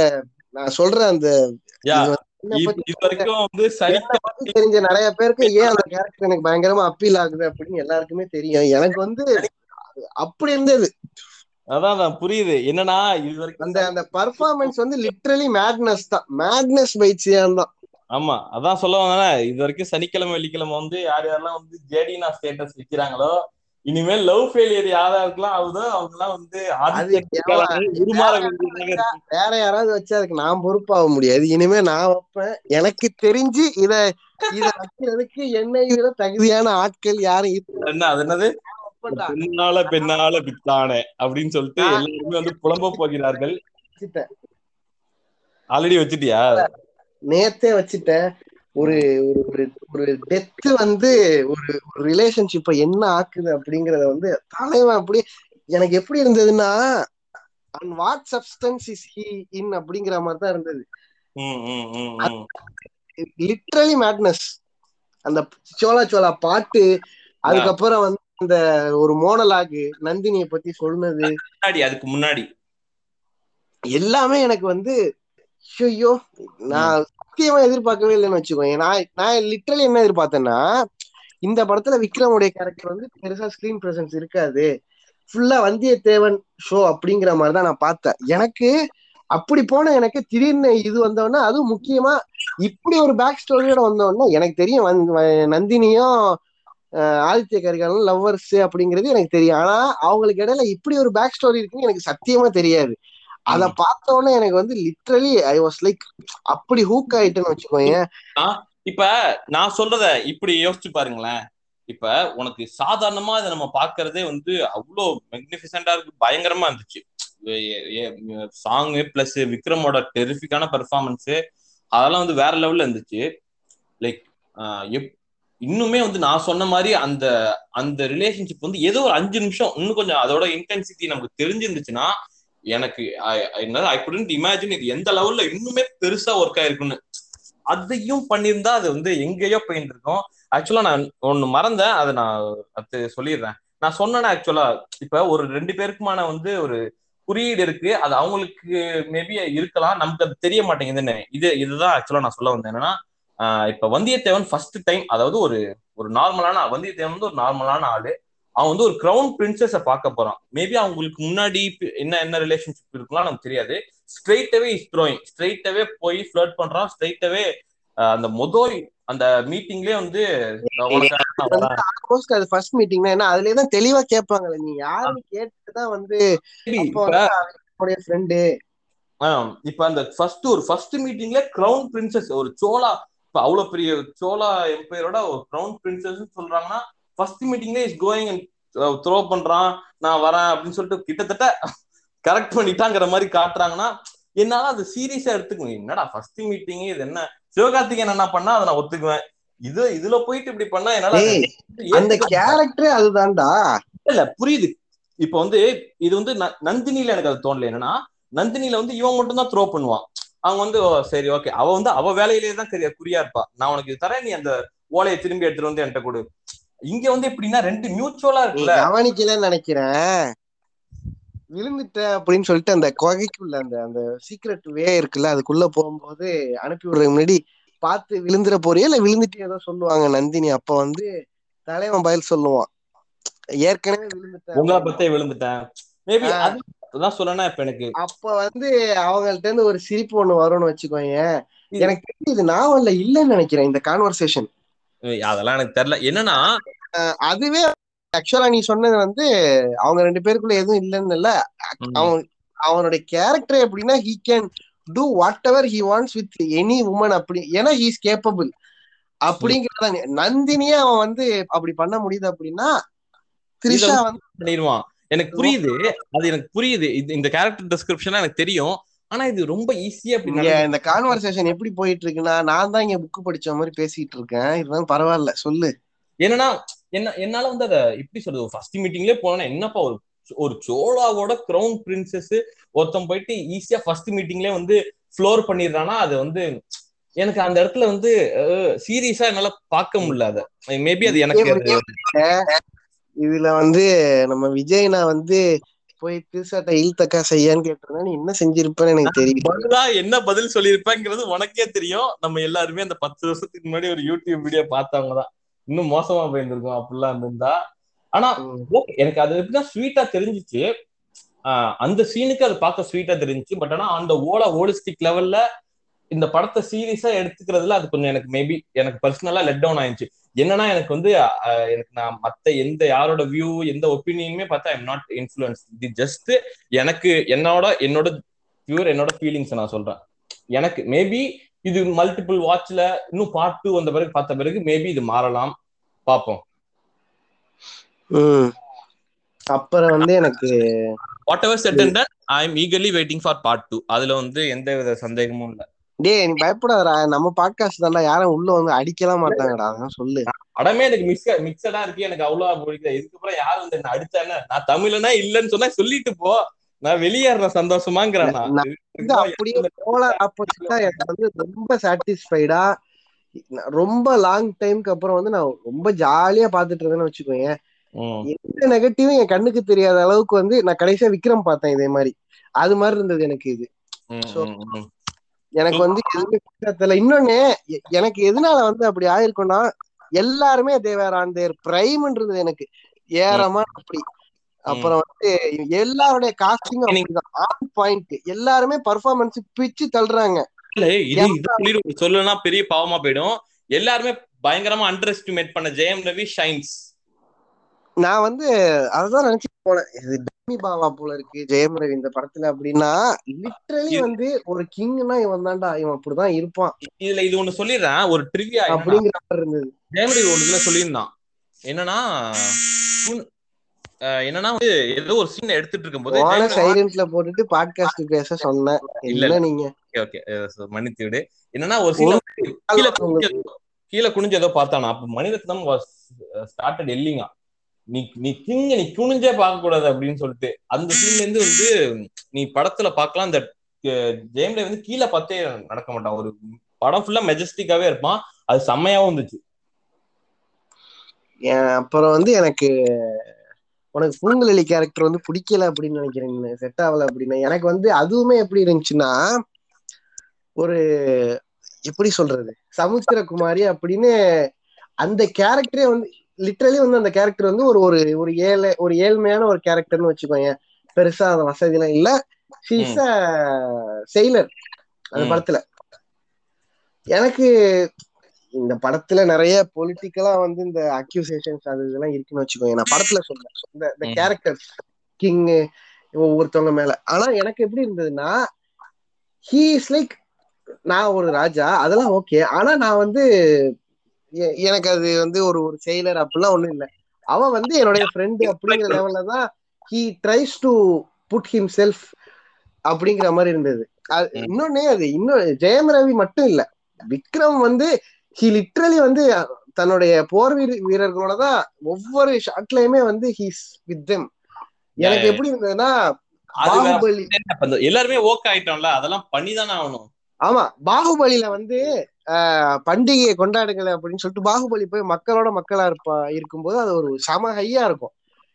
நான் சொல்ற அந்த தெரிஞ்ச நிறைய பேருக்கு ஏன் அந்த கேரக்டர் எனக்கு பயங்கரமா அப்பீல் ஆகுது அப்படின்னு எல்லாருக்குமே தெரியும். எனக்கு வந்து அப்படி இருந்தது. அதான் அதான் புரியுது. என்னன்னா இது வரைக்கும் அந்த அந்த பர்ஃபார்மன்ஸ் வந்து லிட்ரலி மேட்னஸ் தான். மேட்னஸ் பை சியான் தான். ஆமா அதான் சொல்ல வந்தேன். இது வரைக்கும் சனிக்கிழமை வெள்ளிக்கிழமை வந்து யார் யாரெல்லாம் வந்து ஜேடினா ஸ்டேட்டஸ் வைக்கிறாங்களோ இனிமேல் லவ் ஃபெயிலியர் யாராருக்கெல்லாம் ஆகுதோ அவங்க எல்லாம் வந்து. வேற யாராவது வச்சா அதுக்கு நான் பொறுப்பாக முடியாது. இனிமே நான் வைப்பேன். எனக்கு தெரிஞ்சு இத இத வைக்கிறதுக்கு என்னை விட தகுதியான ஆட்கள் யாரும் என்ன அது என்னது. பெண்ணால பெண்ணால பித்தானே அப்படின்னு சொல்லிட்டு எல்லாருமே வந்து புலம்ப போகிறார்கள். ஆல்ரெடி வச்சுட்டியா? நேத்தே வச்சுட்டேன். ஒரு ஒரு ஒரு டெத் வந்து ஒரு ஒரு ரிலேஷன்ஷிப்பை என்ன ஆக்குது அப்படிங்கறத வந்து தலைவன் அப்படி எனக்கு எப்படி இருந்ததுன்னா and what substance is he in அப்படிங்கிற மாதிரி தான் இருந்தது. லிட்ரலி மேட்னஸ் அந்த சோலா சோலா பாட்டு அதுக்கப்புறம் வந்து அந்த ஒரு மோனலாகு நந்தினிய பத்தி சொன்னது. முன்னாடி அதுக்கு முன்னாடி. எல்லாமே எனக்கு வந்து ஐயோ நான் சத்தியமா எதிர்பார்க்கவே இல்லைன்னு வச்சுக்கோங்க நான் நான் லிட்ரலி என்ன எதிர்பார்த்தேன்னா இந்த படத்துல விக்ரமுடைய கேரக்டர் வந்து பெருசா ஸ்கிரீன் பிரசன்ஸ் இருக்காது. ஃபுல்லா வந்தியத்தேவன் ஷோ அப்படிங்கிற மாதிரி தான் நான் பார்த்தேன். எனக்கு அப்படி போன எனக்கு திடீர்னு இது வந்தோடனே அதுவும் முக்கியமா இப்படி ஒரு பேக் ஸ்டோரியோட வந்தோடனே எனக்கு தெரியும் நந்தினியும் ஆதித்ய கரிகாலன் லவ்வர்ஸ் அப்படிங்கிறது எனக்கு தெரியும். ஆனா அவங்களுக்கு இடையில இப்படி ஒரு பேக் ஸ்டோரி இருக்குன்னு எனக்கு சத்தியமா தெரியாது. அத ம். பார்த்த உடனே எனக்கு வந்து லிட்ரலி ஐ வாஸ் லைக் அப்படி ஹூக் ஆயிட்டேன்னு வச்சுக்கோங்க இப்ப நான் சொல்றத இப்படி யோசிச்சு பாருங்களேன். இப்ப உனக்கு சாதாரணமா இதை நம்ம பாக்குறதே வந்து அவ்வளோ மெக்னிஃபிசண்டா இருக்கு பயங்கரமா இருந்துச்சு. சாங்கு பிளஸ் விக்ரமோட டெரிஃபிக்கான பெர்ஃபார்மன்ஸ் அதெல்லாம் வந்து வேற லெவல்ல இருந்துச்சு. லைக் இன்னுமே வந்து நான் சொன்ன மாதிரி அந்த அந்த ரிலேஷன்ஷிப் வந்து ஏதோ ஒரு அஞ்சு நிமிஷம் இன்னும் கொஞ்சம் அதோட இன்டென்சிட்டி நமக்கு தெரிஞ்சிருந்துச்சுன்னா எனக்கு என்ன ஐ குடன்ட் இமேஜின் இது எந்த லெவல்ல இன்னுமே பெருசா ஒர்க் ஆயிருக்குன்னு அதையும் பண்ணியிருந்தா அது வந்து எங்கேயோ போயிட்டு இருக்கும். ஆக்சுவலா நான் ஒன்னு மறந்தேன். அதை நான் அது சொல்லிடுறேன். நான் சொன்னேன்னா ஆக்சுவலா இப்ப ஒரு ரெண்டு பேருக்குமான வந்து ஒரு குறியீடு இருக்கு. அது அவங்களுக்கு மேபி இருக்கலாம். நமக்கு அது தெரிய மாட்டேங்குதுன்னு இது இதுதான் ஆக்சுவலா நான் சொல்ல வந்தேன். என்னன்னா இப்ப வந்தியத்தேவன் ஃபர்ஸ்ட் டைம் அதாவது ஒரு ஒரு நார்மலான வந்தியத்தேவன் வந்து ஒரு நார்மலான ஆளு. அவன் வந்து ஒரு கிரவுன் பிரின்சஸ பார்க்க போறான். மேபி அவங்களுக்கு முன்னாடி என்ன என்ன ரிலேஷன்ஷிப் இருக்கலாம் நமக்கு தெரியாது. ஸ்ட்ரெயிட்டவே இஸ் த்ரோயிங் ஸ்ட்ரெயிட்டவே போய் ஃபிளர்ட் பண்றான். ஸ்ட்ரெயிட்டவே அந்த முதல் அந்த மீட்டிங்லயே வந்து அது ஃபர்ஸ்ட் மீட்டிங்னா என்ன? அதுலயே தான் தெளிவா கேட்பாங்கல்ல. நீ யாருன்னு கேட்டுதான் வந்து ஃப்ரெண்டு இப்ப அந்த ஃபர்ஸ்ட் ஒரு ஃபர்ஸ்ட் மீட்டிங்ல கிரவுன் பிரின்சஸ் ஒரு சோலா இப்ப அவ்வளவு பெரிய சோலா எம்பையரோட ஒரு கிரவுன் பிரின்சஸ் சொல்றாங்கன்னா ஃபர்ஸ்ட் மீட்டிங்ல இஸ் கோயிங் அண்ட் த்ரோ பண்றான் நான் வரேன் அப்படின்னு சொல்லிட்டு கிட்டத்தட்ட கரெக்ட் பண்ணிட்டாங்கிற மாதிரி காட்டுறாங்கன்னா என்னால அது சீரியஸா எடுத்துக்கணும் என்னடா ஃபர்ஸ்ட் மீட்டிங் இது என்ன? சிவகார்த்திகேயன் என்ன பண்ணா அதை நான் ஒத்துக்குவேன். இது இதுல போயிட்டு இப்படி பண்ணா என்னால அந்த கேரக்டரே அதுதான்டா. இல்ல புரியுது. இப்ப வந்து இது வந்து நந்தினில எனக்கு அது தோணல. என்னன்னா நந்தினில வந்து இவன் மட்டும் தான் த்ரோ பண்ணுவான். அவங்க வந்து சரி ஓகே அவ வந்து அவ வேலையிலேயே தான் கரி- குறியா இருப்பா. நான் உனக்கு இது தரேன் நீ அந்த ஓலையை திரும்பி எடுத்துட்டு வந்து என்கிட்ட கொடு. இங்க வந்து எப்படின்னா ரெண்டு மியூச்சுவலா இருக்குல்ல. கவனிக்கலன்னு நினைக்கிறேன். விழுந்துட்ட அப்படின்னு சொல்லிட்டு அந்த குகைக்குள்ள அந்த அந்த சீக்ரெட் வே இருக்குல்ல அதுக்குள்ள போகும்போது அனுப்பி விடுறதுக்கு முன்னாடி பார்த்து விழுந்துற போறியா? இல்ல விழுந்துட்டு ஏதோ சொல்லுவாங்க நந்தினி. அப்ப வந்து தலைவன் பதில் சொல்லுவான். ஏற்கனவே விழுந்துட்டேன் உங்களை பத்தே விழுந்துட்டேன். Maybe ah. அது அதான் சொல்லனா இப்ப எனக்கு. அப்ப வந்து அவங்கள்ட்ட இருந்து ஒரு சிரிப்பு ஒண்ணு வரும்னு வச்சுக்கோங்க எனக்கு தெரிஞ்சு இது நாவல்ல இல்லைன்னு நினைக்கிறேன் இந்த கான்வர்சேஷன் அதெல்லாம் எனக்கு தெரியல. என்னன்னா அதுவே ஆக்சுவலா நீ சொன்னது வந்து அவங்க ரெண்டு பேருக்குள்ள எதுவும் இல்லைன்னு இல்ல. அவன் அவனுடைய கேரக்டர் எப்படின்னா he can do whatever he wants with any woman அப்படி ஏன்னா ஹீ இஸ் கேப்பபிள் அப்படிங்கிறத நந்தினியே அவன் வந்து அப்படி பண்ண முடியுது அப்படின்னா த்ரிஷா வந்து பண்ணிடுவான். எனக்கு புரியுது. அது எனக்கு புரியுது. இந்த கேரக்டர் டிஸ்கிரிப்ஷனா எனக்கு தெரியும். ஆனா இது ரொம்ப ஈஸியா நடந்து- இந்த கான்வர்சேஷன் எப்படி போயிட்டு இருக்குன்னா நான் தான் இங்க புக் படிச்ச மாதிரி பேசிட்டு இருக்கேன் இருந்தாலும் பரவாயில்ல சொல்லு. என்னன்னா என்ன என்னால வந்து அத எப்படி சொல்றது ஃபர்ஸ்ட் மீட்டிங்லயே போனா என்னப்பா ஒரு ஒரு சோழாவோட கிரவுன் பிரின்சஸ் ஒருத்தன் போயிட்டு ஈஸியா ஃபர்ஸ்ட் மீட்டிங்லயே வந்து ஃப்ளோர் பண்ணிடுறானா அது வந்து எனக்கு அந்த இடத்துல வந்து சீரியஸா என்னால பார்க்க முடியல அத. மேபி அது எனக்கு இதுல வந்து நம்ம விஜய்னா வந்து போய் திருசாட்ட இழுத்தக்கா செய்யான்னு கேட்டிருந்தா நீ என்ன செஞ்சிருப்பேன்னு எனக்கு தெரியும் பதிலா என்ன பதில் சொல்லியிருப்பேங்கிறது உனக்கே தெரியும். நம்ம எல்லாருமே அந்த பத்து வருஷத்துக்கு முன்னாடி ஒரு யூடியூப் வீடியோ பார்த்தவங்க தான். இன்னும் மோசமா போயிருந்திருக்கும் அப்படிலாம் இருந்திருந்தா. ஆனா எனக்கு அது எப்படிதான் ஸ்வீட்டா தெரிஞ்சிச்சு. ஆஹ் அந்த சீனுக்கு அது பார்க்க ஸ்வீட்டா தெரிஞ்சுச்சு. பட் ஆனா அந்த ஓல ஹோலிஸ்டிக் லெவல்ல இந்த படத்தை சீரியஸா எடுத்துக்கிறதுல அது கொஞ்சம் எனக்கு மேபி எனக்கு பர்சனலா லெட் டவுன் ஆயிடுச்சு. என்னன்னா எனக்கு வந்து எனக்கு நான் மத்த எந்த யாரோட வியூ எந்த ஒப்பீனியனுமே பார்த்தா ஐம் நாட் இன்ஃபுளுன்ஸ் இது ஜஸ்ட் எனக்கு என்னோட என்னோட பியூர் என்னோட ஃபீலிங்ஸ் நான் சொல்றேன். எனக்கு மேபி இது மல்டிபிள் வாட்ச்ல இன்னும் பார்ட் டூ வந்த பிறகு பார்த்த பிறகு மேபி இது மாறலாம். பார்ப்போம். உம் அப்புறம் வந்து எனக்கு whatever said I am eagerly waiting for part two அதுல வந்து எந்த வித சந்தேகமும் இல்ல. டேய் நீ பயப்படாதடா. நம்ம பாட்காஸ்ட் தான்டா. யாரும் உள்ள வந்து அடிக்கலாம் மாட்டாங்கடா. அதான் சொல்லு. படமே எனக்கு மிக்ஸ் மிக்சடா இருக்கு. எனக்கு அவ்வளவா பிடிக்கல இதுக்கப்புறம் யாரும் வந்து என்ன அடிச்சானே நான் தமிழனா இல்லைன்னு சொன்னா சொல்லிட்டு போ. நான் வெளியேறேன் சந்தோஷமாங்கிறேன் அப்படியே போலார் ஆப்போசிட்டா எனக்கு வந்து ரொம்ப சாட்டிஸ்ஃபைடா ரொம்ப லாங் டைம்க்கு அப்புறம் வந்து நான் ரொம்ப ஜாலியா பாத்துட்டு இருந்தேன்னு வச்சுக்கோங்க எந்த நெகட்டிவும் என் கண்ணுக்கு தெரியாத அளவுக்கு வந்து நான் கடைசியா விக்ரம் பார்த்தேன் இதே மாதிரி. அது மாதிரி இருந்தது எனக்கு இது. எனக்கு வந்து எதுவுமே இன்னொன்னு எனக்கு எதனால வந்து அப்படி ஆயிருக்கும்னா எல்லாருமே தேவர் ஆன் தேர் பிரைம்ன்றது எனக்கு ஏறமா அப்படி. அப்புறம் வந்து எல்லாருடைய அப்படிதான். ஆன் பாயிண்ட் எல்லாருமே பர்ஃபார்மன்ஸ் பிச்சு தள்ளுறாங்க. சொல்லனா பெரிய பாவமா போயிடும். எல்லாருமே பயங்கரமா அண்டர் எஸ்டிமேட் பண்ண ஜெயம் ரவி ஷைன்ஸ் நான் வந்து அததான் நினைச்சு போனேன். பாவா போல இருக்கு ஜெயம் ரவி இந்த படத்துல அப்படின்னா லிட்டரலி இது- வந்து ஒரு கிங்னா இவன் தான்டா இவன் அப்படிதான் இருப்பான். இதுல இது ஒண்ணு சொல்லிடுறேன் ஒரு ட்ரிவியா அப்படிங்கிற மாதிரி இருந்தது. ஜெயம் ரவி இதுல சொல்லியிருந்தான். என்னன்னா என்னன்னா வந்து ஏதோ ஒரு சீன் எடுத்துட்டு இருக்கும்போது சைலண்ட்ல போட்டுட்டு பாட்காஸ்ட் பேச சொன்னேன் இல்ல, நீங்க? ஓகே மன்னித்து விடு. என்னன்னா ஒரு சீன்ல கீழே குனிஞ்சு கீழே குனிஞ்சு ஏதோ பார்த்தானா? அப்ப மணிரத்னம் வாஸ் ஸ்டார்டட் எல்லிங்கா நீ நீ திங்க நீ குனிஞ்சே பார்க்க கூடாது அப்படின்னு சொல்லிட்டு அந்த சீன்ல இருந்து வந்து நீ படத்துல பார்க்கலாம். அந்த அஹ், வந்து கீழே பார்த்தே நடக்க மாட்டான். ஒரு படம் ஃபுல்லா மெஜஸ்டிக்காவே இருப்பான். அது செம்மையாவும் இருந்துச்சு. அப்புறம் வந்து எனக்கு உனக்கு பூங்குழலி கேரக்டர் வந்து பிடிக்கல அப்படின்னு நினைக்கிறேன் செட் ஆகல அப்படின்னு. எனக்கு வந்து அதுவுமே எப்படி இருந்துச்சுன்னா ஒரு எப்படி சொல்றது? சமுத்திரகுமாரி அப்படின்னு அந்த கேரக்டரே வந்து லிட்டரலி வந்து அந்த கேரக்டர் வந்து ஒரு ஒரு ஒரு ஏழை ஒரு ஏழ்மையான ஒரு கேரக்டர்னு வச்சுக்கோங்க பெருசா அந்த வசதிலாம் இல்ல. ஷீஸ் செயலர் அந்த. படத்துல. எனக்கு இந்த படத்துல நிறைய பொலிட்டிக்கலா வந்து இந்த அக்யூசேஷன்ஸ் அது இதெல்லாம் இருக்குன்னு வச்சுக்கோங்க நான் படத்துல சொல்றேன் இந்த இந்த ம். கேரக்டர் கிங் ஒவ்வொருத்தவங்க மேல. ஆனா எனக்கு எப்படி இருந்ததுன்னா ஹீ இஸ் லைக் நான் ஒரு ராஜா அதெல்லாம் ஓகே ஆனா நான் வந்து எனக்கு அது வந்து ஒரு ஒரு செயலர் அப்படிலாம் ஒண்ணும் இல்லை. அவன் வந்து என்னுடைய ஃப்ரெண்டு அப்படிங்கிற லெவல்ல தான் he tries to put himself அப்படிங்கிற மாதிரி இருந்தது. இன்னொன்னே அது இன்னும் ஜெயம் ரவி மட்டும் இல்ல. விக்ரம் வந்து ஹி லிட்ரலி வந்து தன்னுடைய போர் வீர- வீரர்களோட தான் ஒவ்வொரு ஷாட்லயுமே வந்து ஹீஸ் வித் தெம் எனக்கு எப்படி இருந்ததுன்னா பாகுபலி எல்லாருமே ஓக் ஆயிட்டோம்ல அதெல்லாம் பண்ணிதானே ஆகணும். ஆமா பாகுபலியில வந்து பண்டிகையை கொண்டாடுங்கள் அப்படின்னு சொல்லிட்டு பாகுபலி போய் மக்களோட மக்களா இருப்பா இருக்கும்போது அது ஒரு சம ஹையா இருக்கும்.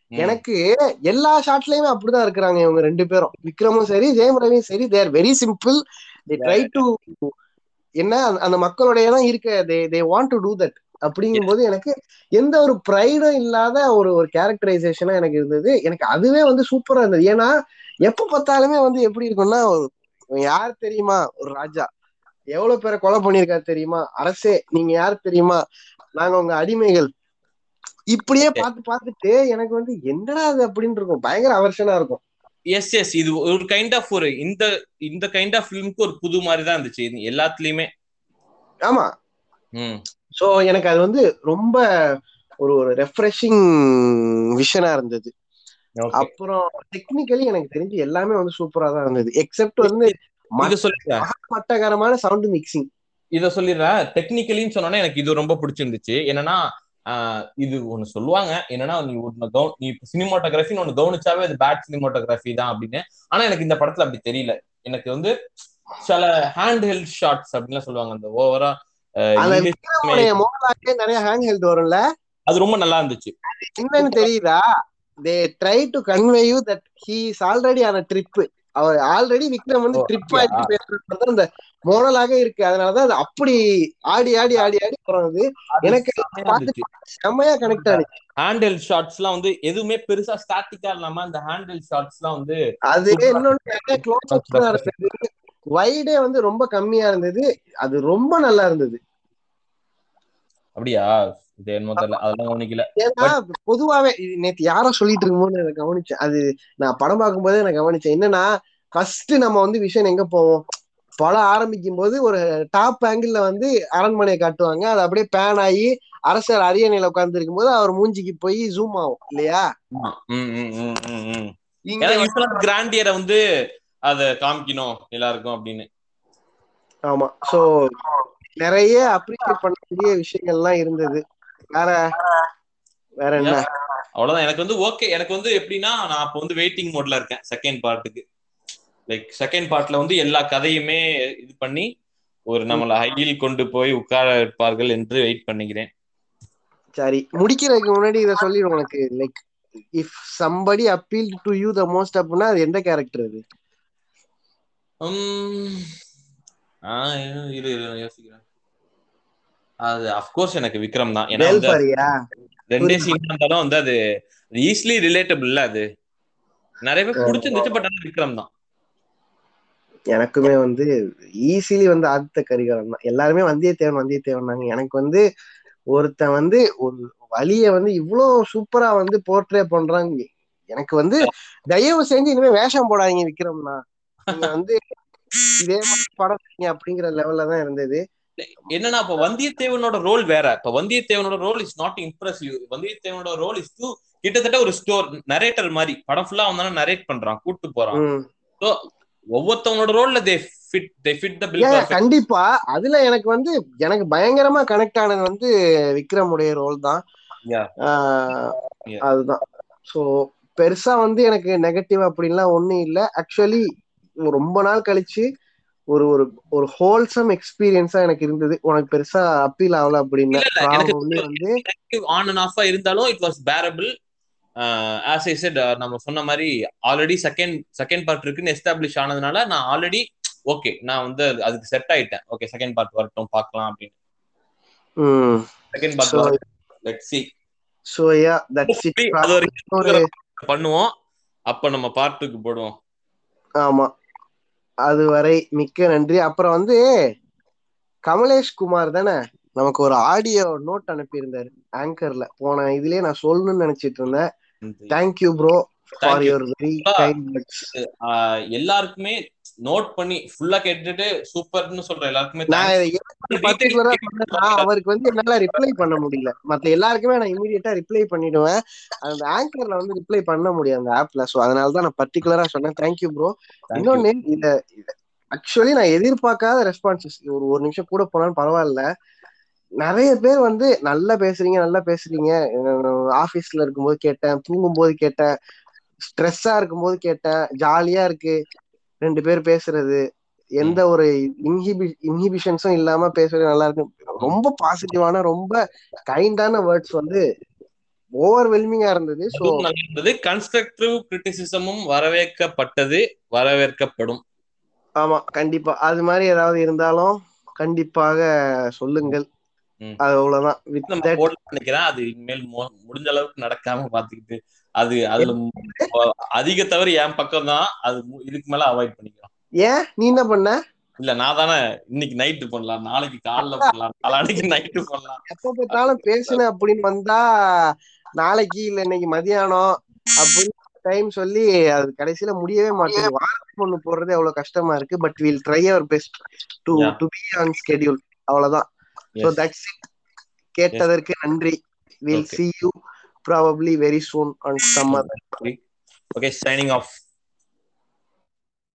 எனக்கு எல்லா ஷாட்லயுமே அப்படிதான் இருக்கிறாங்க இவங்க ரெண்டு பேரும். விக்ரமும் சரி ஜெயம் ரவியும் சரி they're very simple they try to என்ன அந்த- மக்களுடைய தான் இருக்க. They they want to do that அப்படிங்கும்போது எனக்கு எந்த ஒரு ப்ரைடும் இல்லாத ஒரு ஒரு கேரக்டரைசேஷனா எனக்கு இருந்தது. எனக்கு அதுவே வந்து சூப்பரா இருந்தது. ஏன்னா எப்ப பார்த்தாலுமே வந்து எப்படி இருக்கும்னா ஒரு யார் தெரியுமா? ஒரு ராஜா. எவ்வளவு பேரை கொலை பண்ணிருக்காரு தெரியுமா? அரசே நீங்க யார் தெரியுமா? நாங்க உங்க அடிமைகள். இப்படியே பார்த்து பார்த்துட்டு எனக்கு வந்து என்னடா அது அப்படின்னு இருக்கும். பயங்கர அவர்ஷனா இருக்கும். எஸ் எஸ் இது ஒரு கைண்ட் ஆஃப் ஒரு இந்த இந்த கைண்ட் ஆஃப் ஃபிலிம்க்கு ஒரு புது மாதிரி தான் இருந்துச்சு எல்லாத்துலயுமே. ஆமா. சோ எனக்கு அது வந்து ரொம்ப ஒரு ஒரு ரெஃப்ரெஷிங் விஷனா இருந்தது. அப்புறம் டெக்னிக்கலி எனக்கு தெரிஞ்சு எல்லாமே வந்து சூப்பரா தான் இருந்தது. எக்ஸெப்ட் வந்து மட்டகரமான சவுண்ட் மிக்சிங் இத சொல்லிடுறேன் டெக்னிக்கலின்னு சொன்னோன்னே எனக்கு இது ரொம்ப பிடிச்சிருந்துச்சு. என்னன்னா இது ஒண்ணு சொல்லுவாங்க. என்னன்னா நீ ஒன்னு கவ- நீ சினிமோட்டோகிராஃபின்னு ஒண்ணு கவனிச்சாவே அது பேட் சினிமோட்டோகிராஃபி தான் அப்படின்னு. ஆனா எனக்கு இந்த படத்துல அப்படி தெரியல. எனக்கு வந்து சில ஹேண்ட் ஹெல்ட் ஷாட்ஸ் அப்படின்லாம் சொல்லுவாங்க. அந்த ஓவரா நிறைய ஹேண்ட் ஹெல்ட் வரும்ல? அது ரொம்ப நல்லா இருந்துச்சு. என்னன்னு தெரியுதா? They try to convey you that he is already ஆன ட்ரிப் அவர் ஆல்ரெடி விக்ரம் வந்து ட்ரிப்? ஆயிட்டு பேசுறது அந்த மோனலாக இருக்கு. அதனாலதான் அது அப்படி ஆடி ஆடி ஆடி ஆடி போறது எனக்கு செம்மையா கனெக்ட் ஆனிச்சு ஹேண்டில் ஷாட்ஸ் எல்லாம் வந்து எதுவுமே பெருசா ஸ்டாட்டிக்கா இல்லாம அந்த ஹேண்டில் ஷாட்ஸ் எல்லாம் வந்து அது. இன்னொன்னு க்ளோஸ் வைடே வந்து ரொம்ப கம்மியா இருந்தது. அது ரொம்ப நல்லா இருந்தது. அப்படியா? இது என்னமோ தெரியல. அதெல்லாம் கவனிக்கல. ஏன்னா பொதுவாவே நேத்து யாரோ சொல்லிட்டு இருக்கும்போது எனக்கு கவனிச்சேன். அது நான் படம் பார்க்கும்போதே நான் கவனிச்சேன். என்னன்னா ஃபர்ஸ்ட் நம்ம வந்து விஷயம் எங்க போவோம்? படம் ஆரம்பிக்கும் போது ஒரு டாப் ஆங்கிள் வந்து அரண்மனையை காட்டுவாங்க. அது அப்படியே பேன் ஆகி அரசர் அரியணையில உட்கார்ந்து இருக்கும்போது அவர் மூஞ்சிக்கு போய் ஜூம் ஆகும் இல்லையா? கிராண்டியரை வந்து அத காமிக்கணும் எல்லாருக்கும் அப்படின்னு. ஆமா. சோ நிறைய அப்ரிசியேட் பண்ணக்கூடிய விஷயங்கள்லாம் இருந்தது. வேற? வேற என்ன? அவ்வளவுதான். எனக்கு வந்து ஓகே எனக்கு வந்து எப்படின்னா நான் அப்ப வந்து வெயிட்டிங் மோட்ல இருக்கேன் செகண்ட் பார்ட்டுக்கு லைக் செகண்ட் பார்ட்ல வந்து எல்லா கதையுமே இது பண்ணி ஒரு நம்மள ஹையில் கொண்டு போய் உட்கார இருப்பார்கள் என்று வெயிட் பண்ணிக்கிறேன். சரி. முடிக்கிறதுக்கு முன்னாடி இத சொல்லிடுவோம் உனக்கு. Like if somebody appeal to you the most அப்படின்னா அது எந்த கேரக்டர் அது? யோசிக்கிறேன். அது அஃப்கோர்ஸ் எனக்கு விக்ரம் தான். ஏன்னா ரெண்டே சீன் இருந்தாலும் வந்து அது ஈஸிலி ரிலேட்டபிள் இல்ல அது. நிறைய பேர் பிடிச்சிருந்துச்சு பட் ஆனா விக்ரம் தான். எனக்குமே வந்து ஈஸிலி வந்து ஆதித்த கரிகாலன் தான். எல்லாருமே வந்தியத்தேவன் வந்தியத்தேவன் எனக்கு வந்து ஒருத்தன் வந்து ஒரு வழிய வந்து இவ்வளவு சூப்பரா வந்து போர்ட்ரே பண்றாங்க. எனக்கு வந்து தயவு செஞ்சு இனிமே வேஷம் போடாதீங்க விக்ரம்னா. வந்து இதே மாதிரி படம் அப்படிங்கிற லெவல்ல தான் இருந்தது. என்னன்னா இப்ப வந்தியத்தேவனோட ரோல் வேற. இப்ப வந்தியத்தேவனோட ரோல் இஸ் நாட் இம்ப்ரெசிவ் வந்தியத்தேவனோட ரோல் இஸ் டூ கிட்டத்தட்ட ஒரு ஸ்டோர் நரேட்டர் மாதிரி. படம் ஃபுல்லா அவன் நரேட் பண்றான் கூட்டு போறான். ம். ஒவ்வொருத்தவனோட ரோல்ல they fit they fit the bill கண்டிப்பா. அதுல எனக்கு வந்து எனக்கு பயங்கரமா கனெக்ட் ஆனது வந்து விக்ரமுடைய ரோல் தான். அதுதான். சோ பெருசா வந்து எனக்கு நெகட்டிவ் அப்படின்லாம் ஒண்ணும் இல்ல. ஆக்சுவலி ரொம்ப நாள் கழிச்சு ஒரு ஒரு ஒரு ஹோல்சம் எக்ஸ்பீரியன்ஸா எனக்கு இருந்தது. உனக்கு பெருசா அப்பீல் ஆகல அப்படின்னு வந்து ஆன் அண்ட் ஆஃபா இருந்தாலும் it was bearable as I said நம்ம சொன்ன மாதிரி ஆல்ரெடி செகண்ட் செகண்ட் பார்ட் இருக்குன்னு எஸ்டாப்ளிஷ் ஆனதுனால நான் ஆல்ரெடி ஓகே நான் வந்து அது- அதுக்கு செட் ஆயிட்டேன். ஓகே செகண்ட் பார்ட் வரட்டும் பார்க்கலாம் அப்படின்னு. Second part let see so yeah that's it பண்ணுவோம். அப்ப நம்ம பார்ட்டுக்கு போடுவோம். ஆமா. அதுவரை மிக்க நன்றி அப்புறம் வந்து கமலேஷ் குமார் தானே நமக்கு ஒரு ஆடியோ நோட் அனுப்பியிருந்தாரு ஆங்கர்ல போன இதுலயே நான் சொல்லணும்னு நினைச்சிட்டு இருந்தேன் thank you bro for. Your very. Kind எல்லாருக்குமே நோட் பண்ணி ஃபுல்லா கேட்டுட்டு சூப்பர்னு சொல்ற எல்லாருக்குமே அவருக்கு வந்து என்னால ரிப்ளை பண்ண முடியல. மத்த எல்லாருக்குமே நான் இமீடியட்டா ரிப்ளை பண்ணிடுவேன். அந்த ஆங்கர்ல வந்து ரிப்ளை பண்ண முடியும் அந்த ஆப்ல சோ அதனால தான் நான் பர்டிகுலரா சொன்னேன். Thank you bro. இன்னொன்னு இத ஆக்சுவலி நான் எதிர்பார்க்காத ரெஸ்பான்சஸ் ஒரு ஒரு நிமிஷம் கூட போனாலும் பரவாயில்ல. நிறைய பேர் வந்து நல்லா பேசுறீங்க நல்லா பேசுறீங்க. ஆபீஸ்ல இருக்கும்போது கேட்டேன் தூங்கும்போது கேட்டேன் ஸ்ட்ரெஸ்ஸா இருக்கும்போது கேட்டேன் ஜாலியா இருக்கு. ரெண்டு பேர் பேசுறது எந்த ஒரு இன்ஹிபி இன்ஹிபிஷன்ஸும் இல்லாம பேசுறது நல்லா இருக்கு ரொம்ப பாசிட்டிவான ரொம்ப கைண்டான வேர்ட்ஸ் வந்து ஓவர்வெல்மிங்கா இருந்தது. ஸோ நல்லா இருந்தது. கன்ஸ்ட்ரக்டிவ் கிரிட்டிசிசமும் வரவேற்கப்பட்டது வரவேற்கப்படும். ஆமா கண்டிப்பா. அது மாதிரி ஏதாவது இருந்தாலும் கண்டிப்பாக சொல்லுங்கள். அது அவ்வளவுதான். நினைக்கிறேன். அது இனிமேல் முடிஞ்ச அளவுக்கு நடக்காம பாத்துக்கிட்டு அது அதுல அதிக தவிர என் பக்கம் தான் அது இதுக்கு மேல அவாய்ட் பண்ணிக்கலாம் ஏன்? நீ என்ன பண்ண? இல்ல நான் தானே இன்னைக்கு நைட்டு பண்ணலாம். நாளைக்கு காலைல பண்ணலாம். நாளைக்கு நைட்டு பண்ணலாம். எப்ப பார்த்தாலும் பேசுன அப்படின்னு வந்தா நாளைக்கு இல்ல இன்னைக்கு மதியானம் அப்படின்னு டைம் சொல்லி அது கடைசியில முடியவே மாட்டேங்குது. வாரத்துக்கு ஒண்ணு போடுறது எவ்வளவு கஷ்டமா இருக்கு. But will try our best to. To be on schedule அவ்வளவுதான். Yes. தட்ஸ் இட் கேட்டதற்கு நன்றி. Will see you. Probably very soon on some other okay signing off